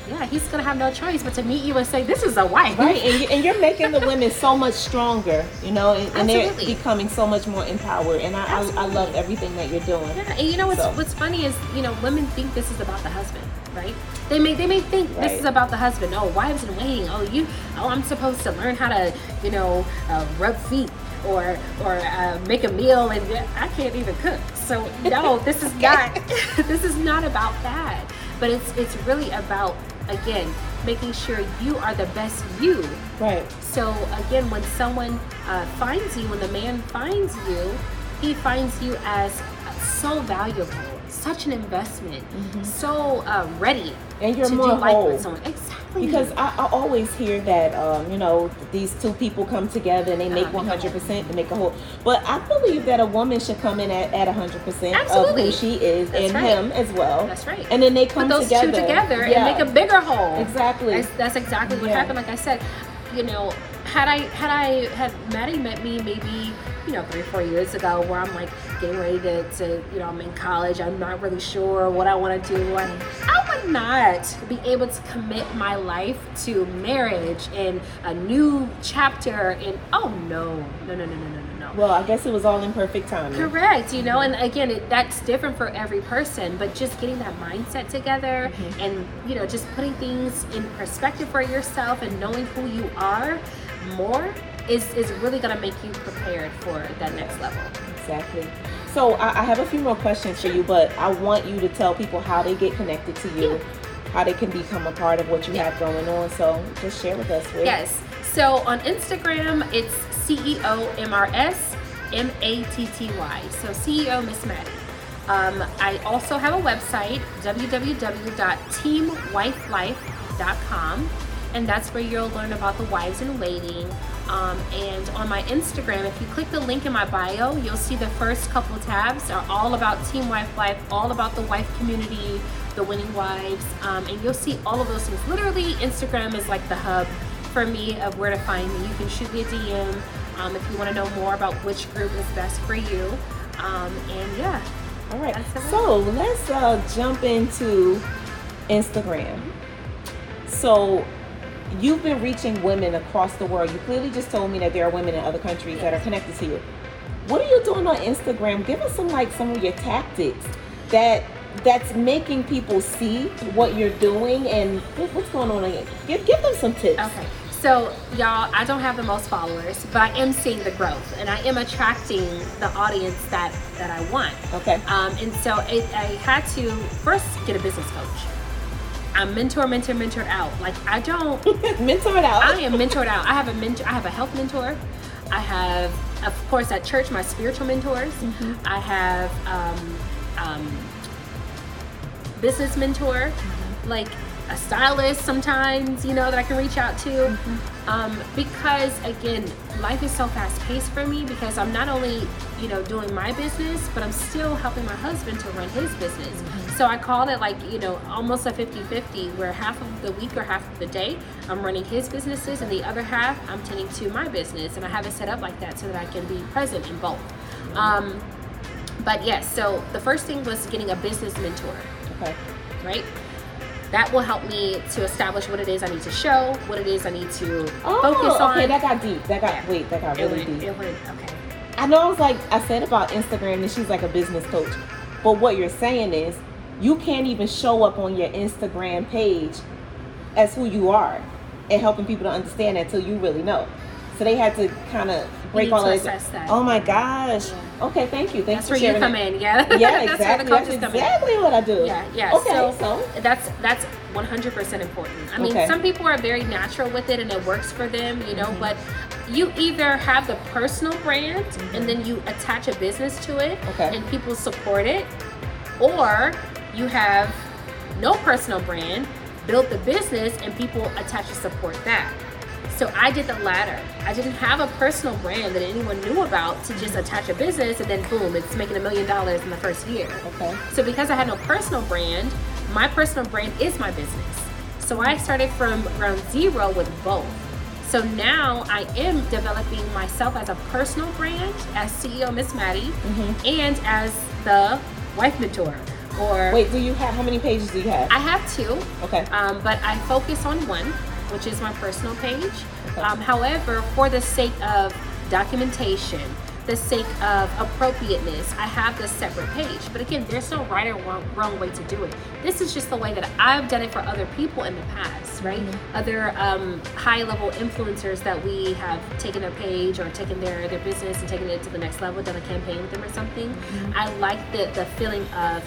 yeah, he's gonna have no choice but to meet you and say, "This is a wife." Right, and, you, and you're making the women so much stronger, you know, and, and they're becoming so much more empowered. And I, I, I love everything that you're doing. Yeah, and you know what's So- what's funny is you know women think this is about the husband, right? They may they may think Right. this is about the husband. Oh, wives in waiting. Oh, you. Oh, I'm supposed to learn how to you know uh, rub feet or or uh, make a meal, and I can't even cook. So no, this is not this is not about that. But it's it's really about again making sure you are the best you Right. so again, when someone uh, finds you, when the man finds you, he finds you as so valuable, such an investment, so uh, ready And you're more whole. Exactly. Because I, I always hear that, um, you know, these two people come together and they make make a 100% to make a whole. But I believe that a woman should come in at, at 100% of who she is That's and right. him as well. That's right. And then they come put those together. two together Yeah. and make a bigger whole. Exactly. That's, that's exactly what Yeah. happened. Like I said, you know, had I had I had Matty met me maybe you know three four years ago, where I'm like getting ready to, to you know I'm in college, I'm not really sure what I want to do. I, I would not be able to commit my life to marriage and a new chapter. And oh no, no, no, no, no, no, no, no. Well, I guess it was all in perfect timing. Correct, you know, and again, it, that's different for every person, but just getting that mindset together Mm-hmm. and, you know, just putting things in perspective for yourself and knowing who you are more is, is really going to make you prepared for that next level. Exactly. So I, I have a few more questions for you, but I want you to tell people how they get connected to you, how they can become a part of what you Yeah. have going on. So just share with us. Where, Yes. So on Instagram, it's CEO MRS. M A T T Y. So CEO Miss Matty. Um, I also have a website, www.teamwifelife.com, and that's where you'll learn about the wives in waiting. Um, and on my Instagram, if you click the link in my bio, you'll see the first couple tabs are all about Team Wife Life, all about the wife community, the winning wives, um, and you'll see all of those things. Literally, Instagram is like the hub for me of where to find me. You can shoot me a DM um, if you want to know more about which group is best for you. Um, and yeah, All right. So let's uh, jump into Instagram. So you've been reaching women across the world. You clearly just told me that there are women in other countries that are connected to you. What are you doing on Instagram? Give us some like some of your tactics that that's making people see what you're doing and what's going on. Give give them some tips. Okay. So, y'all, I don't have the most followers, but I am seeing the growth and I am attracting the audience that, that I want. Okay. Um, and so it, I had to first get a business coach. I'm mentor, mentor, mentor out. Like, I don't, Mentor it out. I am mentored out. I have a mentor, I have a health mentor. I have, of course, at church, my spiritual mentors. I have, um, um, business mentor, like a stylist sometimes, you know, that I can reach out to. Um, because again, life is so fast paced for me because I'm not only, you know, doing my business, but I'm still helping my husband to run his business. So I call it like, you know, almost a 50 50 where half of the week or half of the day I'm running his businesses and the other half I'm tending to my business. And I have it set up like that so that I can be present in both. Um, but yes, so the first thing was getting a business mentor okay. right? That will help me to establish what it is I need to show, what it is I need to Oh, focus on. okay. That got deep. That got Yeah. wait. That got really went, deep. it went, okay. I know I was like I said about Instagram and she's like a business coach. But what you're saying is you can't even show up on your Instagram page as who you are and helping people to understand that until you really know. So they had to kind of break all that. that. Oh my gosh. Yeah. Okay, thank you. Thanks That's for where you come that. in, yeah. Yeah, that's exactly. where the That's come in. exactly what I do. Yeah, yeah. Okay, so, so, that's that's 100% important. I mean, Okay. some people are very natural with it and it works for them, you know, Mm-hmm. but you either have the personal brand and then you attach a business to it Okay. and people support it, or you have no personal brand, build the business and people attach and support that. So I did the latter. I didn't have a personal brand that anyone knew about to just attach a business and then boom, it's making a million dollars in the first year. okay. So because I had no personal brand, my personal brand is my business. So I started from ground zero with both. So now I am developing myself as a personal brand as CEO Miss Matty and as the wife mentor. Or Wait, do you have how many pages do you have? I have two, okay. um, but I focus on one, which is my personal page. Um, however, for the sake of documentation, the sake of appropriateness, I have this separate page. But again, there's no right or wrong, wrong way to do it. This is just the way that I've done it for other people in the past, right? Other um, high level influencers that we have taken their page or taken their, their business and taken it to the next level, done a campaign with them or something. I like the, the feeling of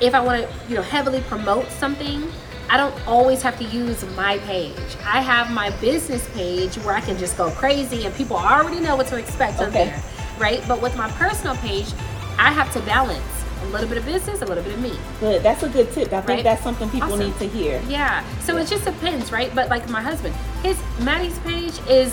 if I want to, you know, heavily promote something, I don't always have to use my page. I have my business page where I can just go crazy and people already know what to expect Okay. there, right? But with my personal page, I have to balance a little bit of business, a little bit of me. Good. That's a good tip. I think Right? that's something people Awesome. need to hear. Yeah. So it just depends, right? But like my husband, his Matty's page is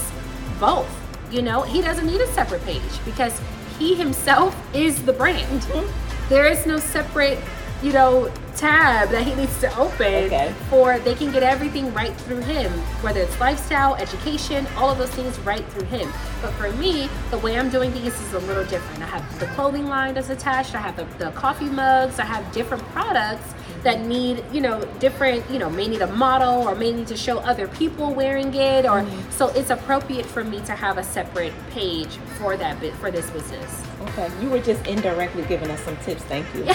both. You know, he doesn't need a separate page because he himself is the brand. Mm-hmm. There is no separate, you know, tab that he needs to open Okay. for they can get everything right through him, whether it's lifestyle, education, all of those things right through him. But for me, the way I'm doing things is a little different. I have the clothing line that's attached, I have the, the coffee mugs, I have different products that need, you know, different, you know, may need a model or may need to show other people wearing it or mm-hmm. so it's appropriate for me to have a separate page for that bit for this business. Okay, you were just indirectly giving us some tips. Thank you.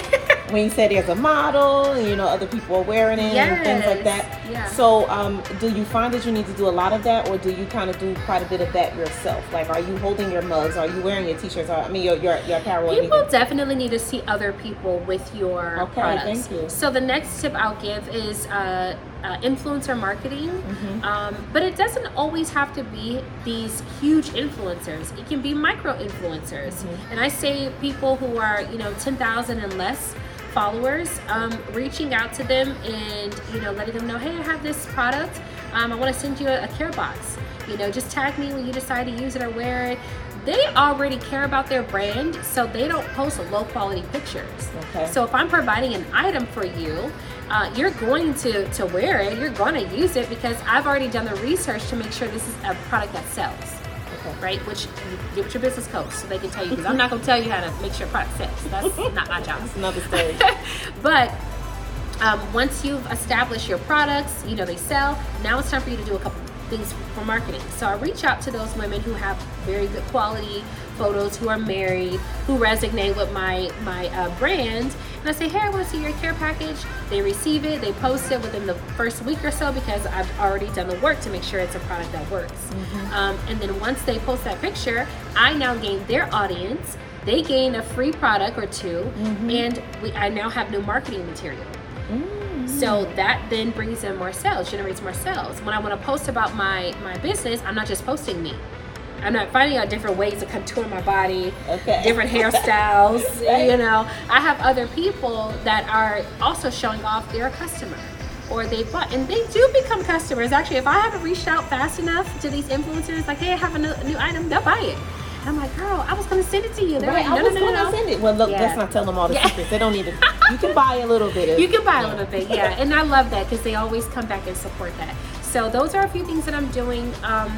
when you said there's a model, and you know other people are wearing it and things like that. yeah. So, um, do you find that you need to do a lot of that, or do you kind of do quite a bit of that yourself? Like, are you holding your mugs? Are you wearing your t-shirts? Or I mean, your your, your apparel? or You will anything? definitely need to see other people with your Okay, products. thank you. So the next tip I'll give is uh, uh, influencer marketing, um, but it doesn't always have to be these huge influencers. It can be micro influencers, and I say people who are you know ten thousand and less followers, um, reaching out to them and you know letting them know, hey, I have this product. Um, I want to send you a, a care box. You know, just tag me when you decide to use it or wear it. They already care about their brand, so they don't post low quality pictures. Okay. So if I'm providing an item for you, uh, you're going to to wear it. You're going to use it because I've already done the research to make sure this is a product that sells Okay. right? Which get your business coach so they can tell you because I'm not going to tell you how to make sure your product sells. That's not my job. That's another story. but um, once you've established your products, you know they sell. Now it's time for you to do a couple things for marketing. So I reach out to those women who have very good quality photos, who are married, who resonate with my my uh, brand, and I say, hey, I want to see your care package. They receive it, they post it within the first week or so because I've already done the work to make sure it's a product that works. Um, and then once they post that picture, I now gain their audience. They gain a free product or 2 and we, I now have new marketing material. So mm. that then brings in more sales, generates more sales. When I want to post about my my business, I'm not just posting me. I'm not finding out different ways to contour my body, Okay. different hairstyles. Right. You know, I have other people that are also showing off they're customer or they bought and they do become customers. Actually, if I haven't reached out fast enough to these influencers, like, hey, I have a new, new item, they'll buy it. I'm like, girl, I was gonna send it to you. They're Right, like, I no, was no, no, gonna no. send it. Well, look, Yeah. let's not tell them all the Yeah. secrets. They don't need to. You can buy a little bit of. You can buy a little bit, yeah. And I love that because they always come back and support that. So those are a few things that I'm doing. Um,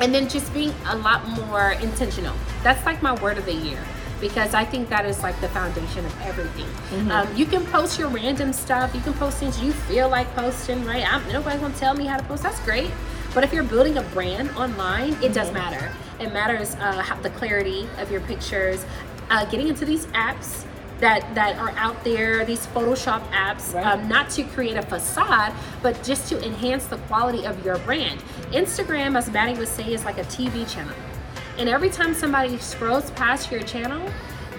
and then just being a lot more intentional. That's like my word of the year because I think that is like the foundation of everything. Um, you can post your random stuff. You can post things you feel like posting, right? I'm, nobody's gonna tell me how to post. That's great. But if you're building a brand online, it does matter. It matters uh, how, the clarity of your pictures, uh, getting into these apps that that are out there these photoshop apps Right. um, not to create a facade but just to enhance the quality of your brand. Instagram as Matty would say is like a tv channel. And every time somebody scrolls past your channel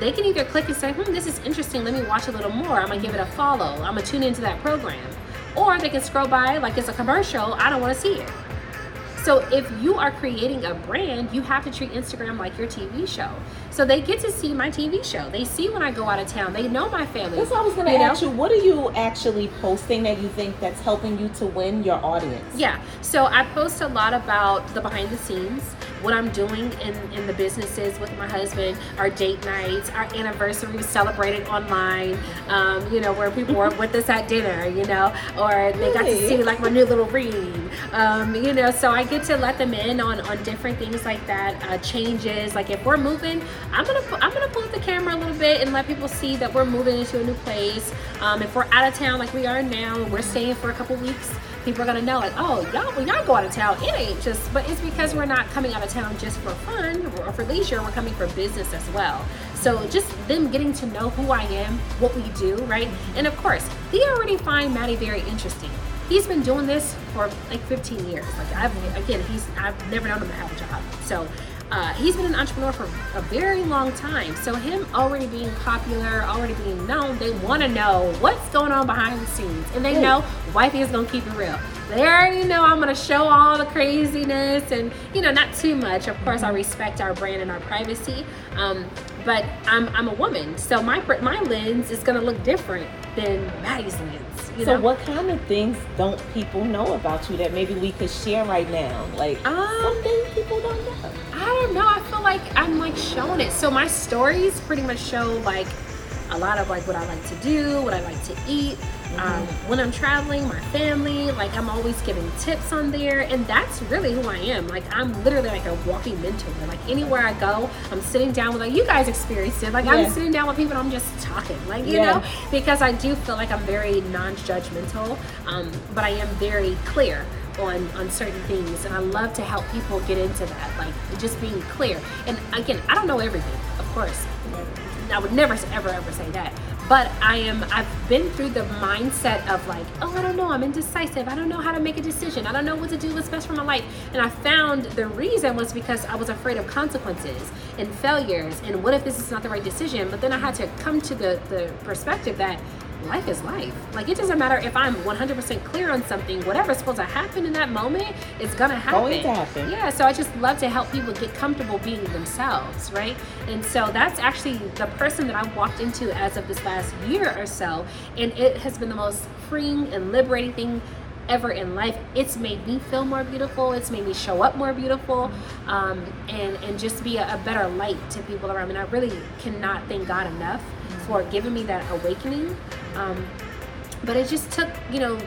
they can either click and say hmm this is interesting let me watch a little more i'm gonna give it a follow i'm gonna tune into that program. Or they can scroll by like it's a commercial i don't want to see it so if you are creating a brand, you have to treat Instagram like your TV show. So they get to see my TV show. They see when I go out of town. They know my family. That's what I was going to you know? ask you. What are you actually posting that you think that's helping you to win your audience? Yeah. So I post a lot about the behind the scenes, what I'm doing in, in the businesses with my husband, our date nights, our anniversary celebrated online, um, you know, where people were with us at dinner, you know, or they got to see like my new little ring, um, you know, so I get to let them in on, on different things like that, uh, changes. Like if we're moving, I'm gonna I'm gonna pull up the camera a little bit and let people see that we're moving into a new place. Um, if we're out of town like we are now, we're staying for a couple weeks, people are gonna know it. oh, y'all when y'all go out of town, it ain't just, but it's because we're not coming out of town just for fun or for leisure. We're coming for business as well. So just them getting to know who I am, what we do, right? And of course, they already find Matty very interesting. He's been doing this for like 15 years. Like I've again, he's I've never known him to have a job. So uh, he's been an entrepreneur for a very long time. So him already being popular, already being known, they want to know what's going on behind the scenes, and they Right. know wifey is gonna keep it real. They already know I'm gonna show all the craziness, and you know, not too much. Of course, I respect our brand and our privacy, um, but I'm I'm a woman, so my my lens is gonna look different than Matty's lens. You so know? what kind of things don't people know about you that maybe we could share right now? Like Um, some things people don't know. I don't know. I feel like I'm like showing it. So my stories pretty much show like a lot of like what I like to do, what I like to eat. Um, when I'm traveling, my family, like I'm always giving tips on there, and that's really who I am. Like I'm literally like a walking mentor. Like anywhere I go, I'm sitting down with like you guys experienced it. Like Yeah. I'm sitting down with people, and I'm just talking. Like you Yeah. know, because I do feel like I'm very non-judgmental, um, but I am very clear on on certain things, and I love to help people get into that, like just being clear. And again, I don't know everything, of course. I would never ever ever say that. But I am I've been through the mindset of like, oh, I don't know, I'm indecisive. I don't know how to make a decision. I don't know what to do what's best for my life. And I found the reason was because I was afraid of consequences and failures and what if this is not the right decision? But then I had to come to the the perspective that life is life. Like it doesn't matter if I'm 100% clear on something. Whatever's supposed to happen in that moment, it's gonna happen. Going to happen. Yeah. So I just love to help people get comfortable being themselves, right? And so that's actually the person that I've walked into as of this last year or so, and it has been the most freeing and liberating thing ever in life it's made me feel more beautiful it's made me show up more beautiful um, and and just be a, a, better light to people around me and i really cannot thank god enough for giving me that awakening um, but it just took you know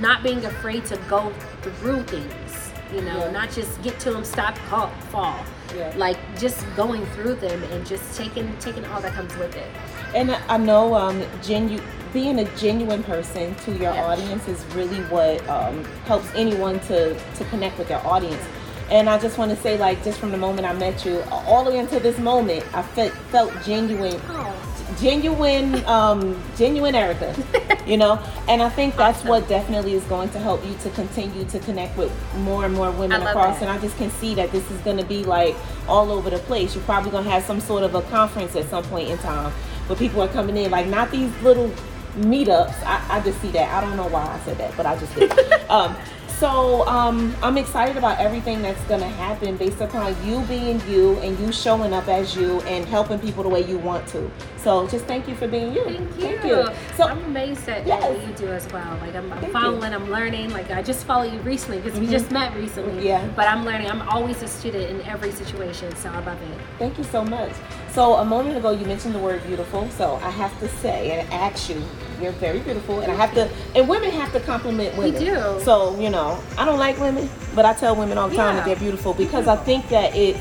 not being afraid to go through things you know yeah. not just get to them stop fall, fall. Yeah. like just going through them and just taking taking all that comes with it and i know um genu- being a genuine person to your yeah. audience is really what um, helps anyone to to connect with their audience and I just want to say, like, just from the moment I met you, all the way until this moment, I felt felt genuine, oh. Genuine, um, genuine Aarika. you know, and I think that's awesome. what definitely is going to help you to continue to connect with more and more women across. That. And I just can see that this is going to be like all over the place. You're probably going to have some sort of a conference at some point in time where people are coming in, like not these little meetups. I, I just see that. I don't know why I said that, but I just did. um, so um, I'm excited about everything that's going to happen based upon you being you and you showing up as you and helping people the way you want to. So just thank you for being you. Thank you. Thank you. So I'm amazed at yes. what you do as well. Like I'm, I'm following, you. I'm learning. Like I just follow you recently because mm-hmm. we just met recently. Yeah. But I'm learning. I'm always a student in every situation. So I love it. Thank you so much. So a moment ago you mentioned the word beautiful. So I have to say and ask you you're very beautiful, and I have to. And women have to compliment women. We do. So you know, I don't like women, but I tell women all the time yeah. that they're beautiful because I think that it's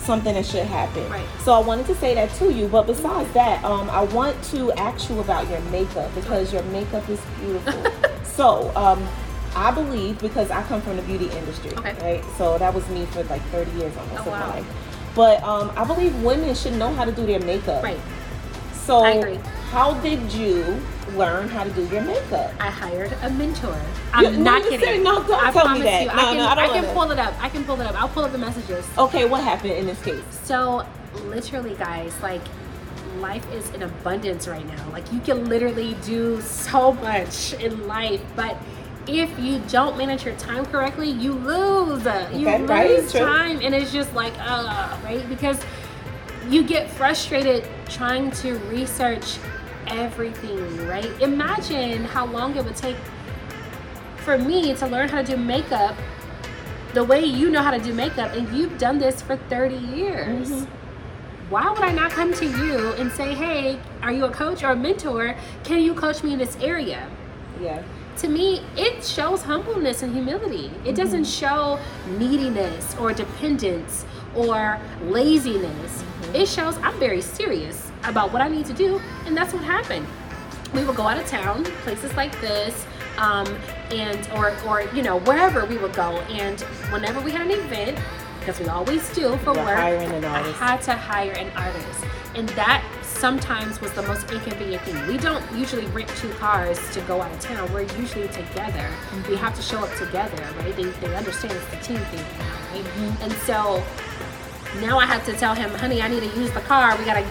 something that should happen. Right. So I wanted to say that to you. But besides that, um, I want to ask you about your makeup because your makeup is beautiful. so um, I believe because I come from the beauty industry, okay. right? So that was me for like 30 years almost oh, of wow. my life. But um, I believe women should know how to do their makeup. Right. So I agree. how did you learn how to do your makeup? I hired a mentor. I'm you, not kidding. No, don't I tell me that. You, no, I can, no, I, don't I can pull it up. I can pull it up. I'll pull up the messages. Okay, what happened in this case? So, literally, guys, like life is in abundance right now. Like you can literally do so much in life, but if you don't manage your time correctly, you lose. You okay, lose right, time, and it's just like, uh, right? Because you get frustrated trying to research everything, right? Imagine how long it would take for me to learn how to do makeup the way you know how to do makeup, and you've done this for 30 years. Mm-hmm. Why would I not come to you and say, hey, are you a coach or a mentor? Can you coach me in this area? Yeah. To me, it shows humbleness and humility. It mm-hmm. doesn't show neediness or dependence or laziness. Mm-hmm. It shows I'm very serious about what I need to do, and that's what happened. We would go out of town, places like this, um, and or or you know wherever we would go, and whenever we had an event, because we always do for You're work, I had to hire an artist, and that sometimes was the most inconvenient thing. We don't usually rent two cars to go out of town. We're usually together. Mm-hmm. We have to show up together, right? They, they understand it's the team thing, now, right? Mm-hmm. And so now I have to tell him, honey, I need to use the car. We gotta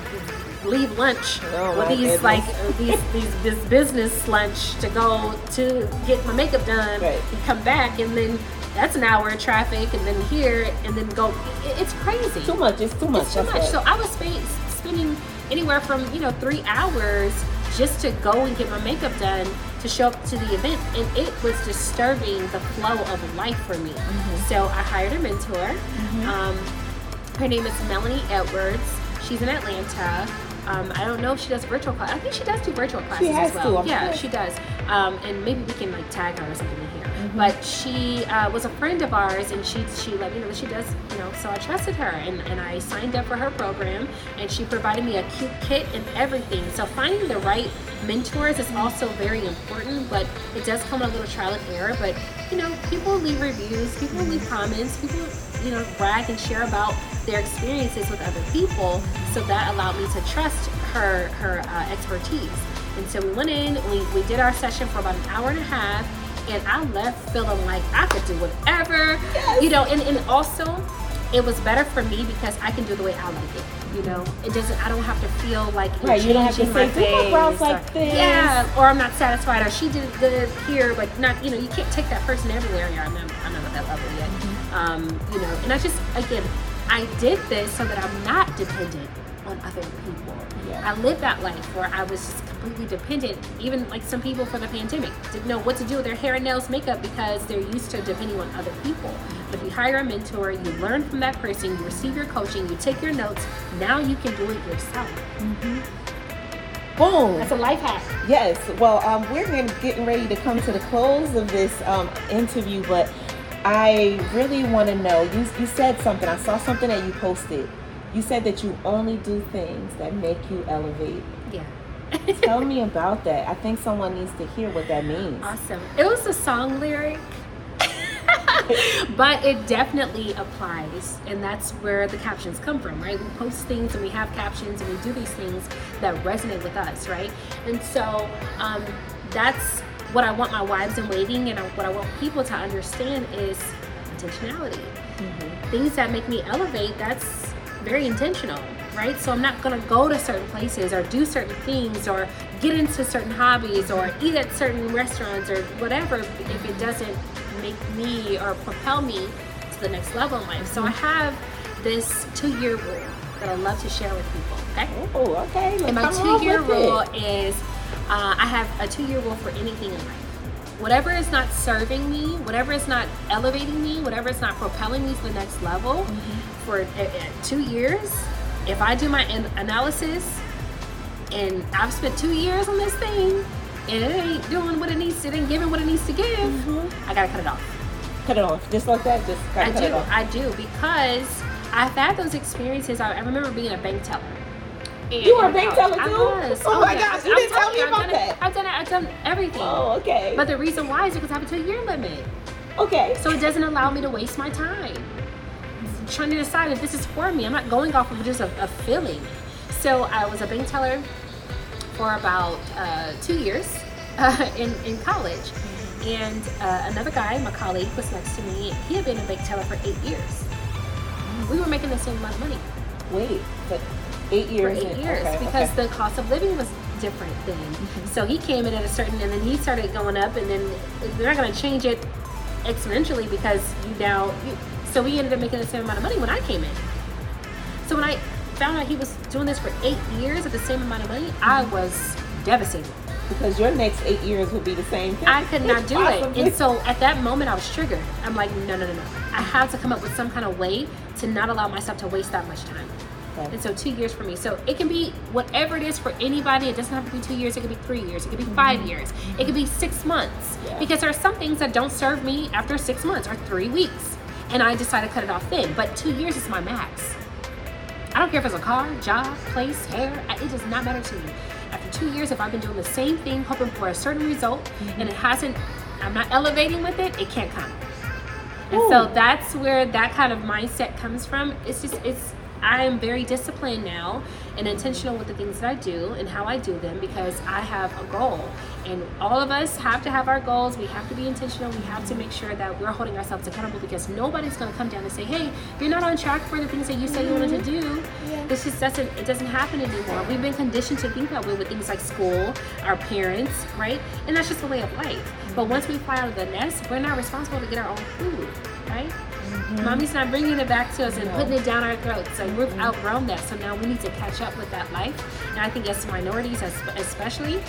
leave lunch oh, with these goodness. like these, these this business lunch to go to get my makeup done right. and come back and then that's an hour of traffic and then here and then go it's crazy too much it's too much it's too much so i was spending anywhere from you know three hours just to go and get my makeup done to show up to the event and it was disturbing the flow of life for me mm-hmm. so i hired a mentor mm-hmm. um, her name is Melanie Edwards. She's in Atlanta. Um, I don't know if she does virtual class. I think she does do virtual classes as well. To, yeah, she does. Um, and maybe we can like tag her or something in here. Mm-hmm. But she uh, was a friend of ours, and she she let me know that she does. You know, so I trusted her, and, and I signed up for her program, and she provided me a cute kit and everything. So finding the right mentors is also very important, but it does come with a little trial and error. But you know, people leave reviews, people leave comments, people you know brag and share about their experiences with other people. So that allowed me to trust her her uh, expertise. And so we went in, we, we did our session for about an hour and a half, and I left feeling like I could do whatever, yes. you know. And, and also, it was better for me because I can do the way I like it. You know, it doesn't. I don't have to feel like Right, you don't have to say, "Do my face," brows like this. Yeah, or I'm not satisfied, or she did good here, but not. You know, you can't take that person everywhere. Yeah, I'm not, I'm not at that level yet. Mm-hmm. Um, you know, and I just again, I did this so that I'm not dependent on other people. Yeah. I lived that life where I was just completely dependent. Even like some people for the pandemic didn't know what to do with their hair and nails, makeup because they're used to depending on other people. But if you hire a mentor, you learn from that person, you receive your coaching, you take your notes. Now you can do it yourself. Boom. That's a life hack. Yes. Well, um, we're getting ready to come to the close of this um, interview, but I really want to know. You you said something. I saw something that you posted. You said that you only do things that make you elevate. Yeah. Tell me about that. I think someone needs to hear what that means. Awesome. It was a song lyric. but it definitely applies and that's where the captions come from right we post things and we have captions and we do these things that resonate with us right and so um, that's what i want my wives in waiting and what i want people to understand is intentionality things that make me elevate that's very intentional right so i'm not to go to certain places or do certain things or get into certain hobbies or eat at certain restaurants or whatever if it doesn't make me or propel me to the next level in life so i have this two-year rule that i love to share with people okay Oh, okay. Let's and my two-year rule it. is uh, I have a two-year rule for anything in life. Whatever is not serving me, whatever is not elevating me, whatever is not propelling me to the next level, Mm-hmm. For uh, uh, two years, if I do my analysis and I've spent two years on this thing and it ain't doing what it needs to, it ain't giving what it needs to give, Mm-hmm. I gotta cut it off. Cut it off, just like that. Just cut, I do, it off. I do, because I've had those experiences. I, I remember being a bank teller. And- You were a bank I- teller I too? was. Oh my yeah. gosh, you I'm didn't tell me I've about that. I've done it. I've done everything. Oh, okay. But the reason why is because I have a two-year limit, okay. so it doesn't allow me to waste my time trying to decide if this is for me. I'm not going off of just a, a feeling. So I was a bank teller for about uh, two years uh, in in college, and uh, another guy, my colleague, was next to me. He had been a bank teller for eight years. We were making the same amount of money Wait, but eight for years. eight in- years okay, because okay. the cost of living was different then. So he came in at a certain, and then he started going up, and then they're not going to change it exponentially because you now. You, so we ended up making the same amount of money when I came in. So when I found out he was doing this for eight years at the same amount of money, I mm-hmm. was devastated. because your next eight years would be the same thing. I could not do it. And so at that moment, I was triggered. I'm like, no, no, no, no. I have to come up with some kind of way to not allow myself to waste that much time. Okay. And so two years for me. So it can be whatever it is for anybody. It doesn't have to be two years. It could be three years. It could be mm-hmm. 5 years. It could be six months. Yeah. Because there are some things that don't serve me after six months or three weeks. And I decide to cut it off then. But two years is my max. I don't care if it's a car, job, place, hair, it does not matter to me. After two years, if I've been doing the same thing, hoping for a certain result, and it hasn't, I'm not elevating with it, it can't come. And so that's where that kind of mindset comes from. It's just, it's, I am very disciplined now and intentional with the things that I do and how I do them because I have a goal. And all of us have to have our goals. We have to be intentional. We have to make sure that we're holding ourselves accountable because nobody's going to come down and say, hey, you're not on track for the things that you say you wanted to do. This just doesn't, it doesn't happen anymore. We've been conditioned to think that way with things like school, our parents, right? And that's just a way of life. But once we fly out of the nest, we're not responsible to get our own food, right? Mm-hmm. Mommy's not bringing it back to us and putting it down our throats. So we've mm-hmm. outgrown that. So now we need to catch up with that life. And I think as minorities, especially,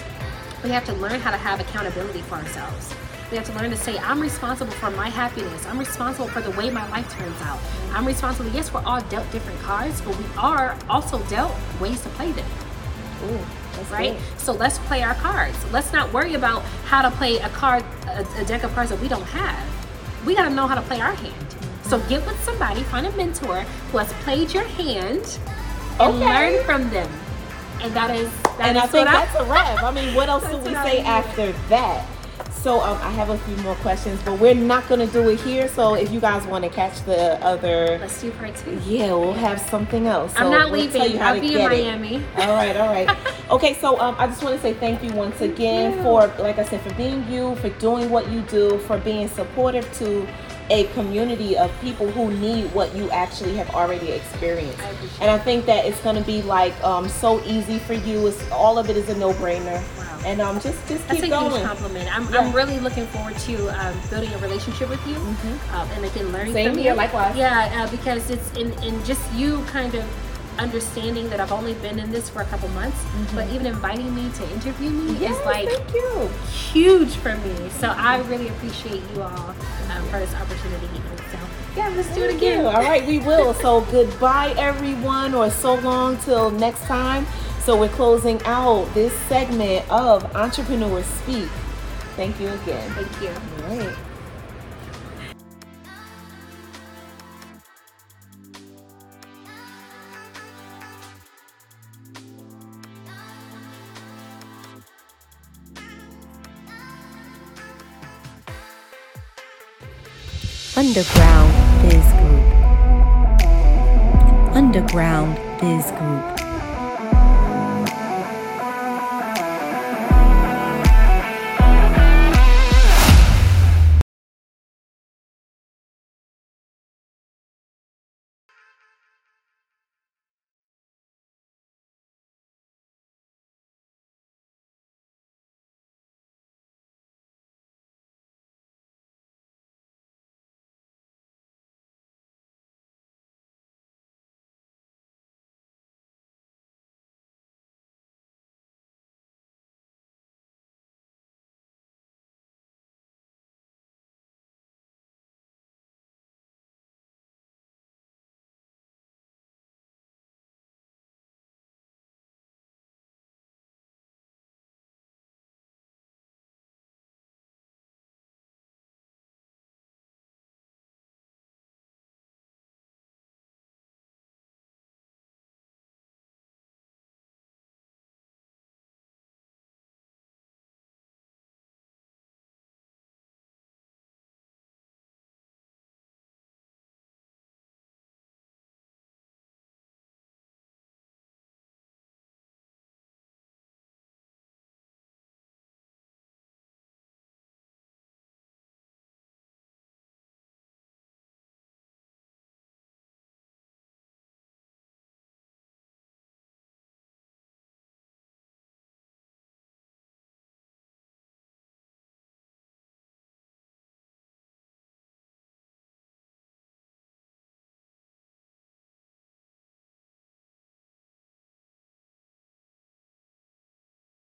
we have to learn how to have accountability for ourselves. We have to learn to say, I'm responsible for my happiness. I'm responsible for the way my life turns out. I'm responsible. Yes, we're all dealt different cards, but we are also dealt ways to play them Ooh, that's right? good. So let's play our cards. Let's not worry about how to play a card, a, a deck of cards that we don't have. We got to know how to play our hand. So get with somebody, find a mentor who has played your hand, and Okay. learn from them. And that is that and is I think what that's a wrap. I mean, what else do we I say after that? So um, I have a few more questions, but we're not going to do it here. So if you guys want to catch the other, Let's do part two. yeah, we'll have something else. I'm not we'll leaving. I'll be in get it. Miami. All right, all right. Okay, so um, I just want to say thank you once again you. for, like I said, for being you, for doing what you do, for being supportive to a community of people who need what you actually have already experienced. I And I think that it's going to be like um, so easy for you. It's all of it is a no-brainer. Wow. And um, just just That's keep a going. huge compliment. I'm, Yeah. I'm really looking forward to um, building a relationship with you, um, and again learning Same from here, you. likewise. Yeah, uh, because it's in, in just you kind of understanding that I've only been in this for a couple months, but even inviting me to interview me Yes, is like huge for me. So I really appreciate you all um, for this opportunity. So yeah, let's do it again. All right, we will. So goodbye, everyone, or so long till next time. So we're closing out this segment of Entrepreneurs Speak. Thank you again. Thank you. All right. Underground Biz Group. Underground Biz Group.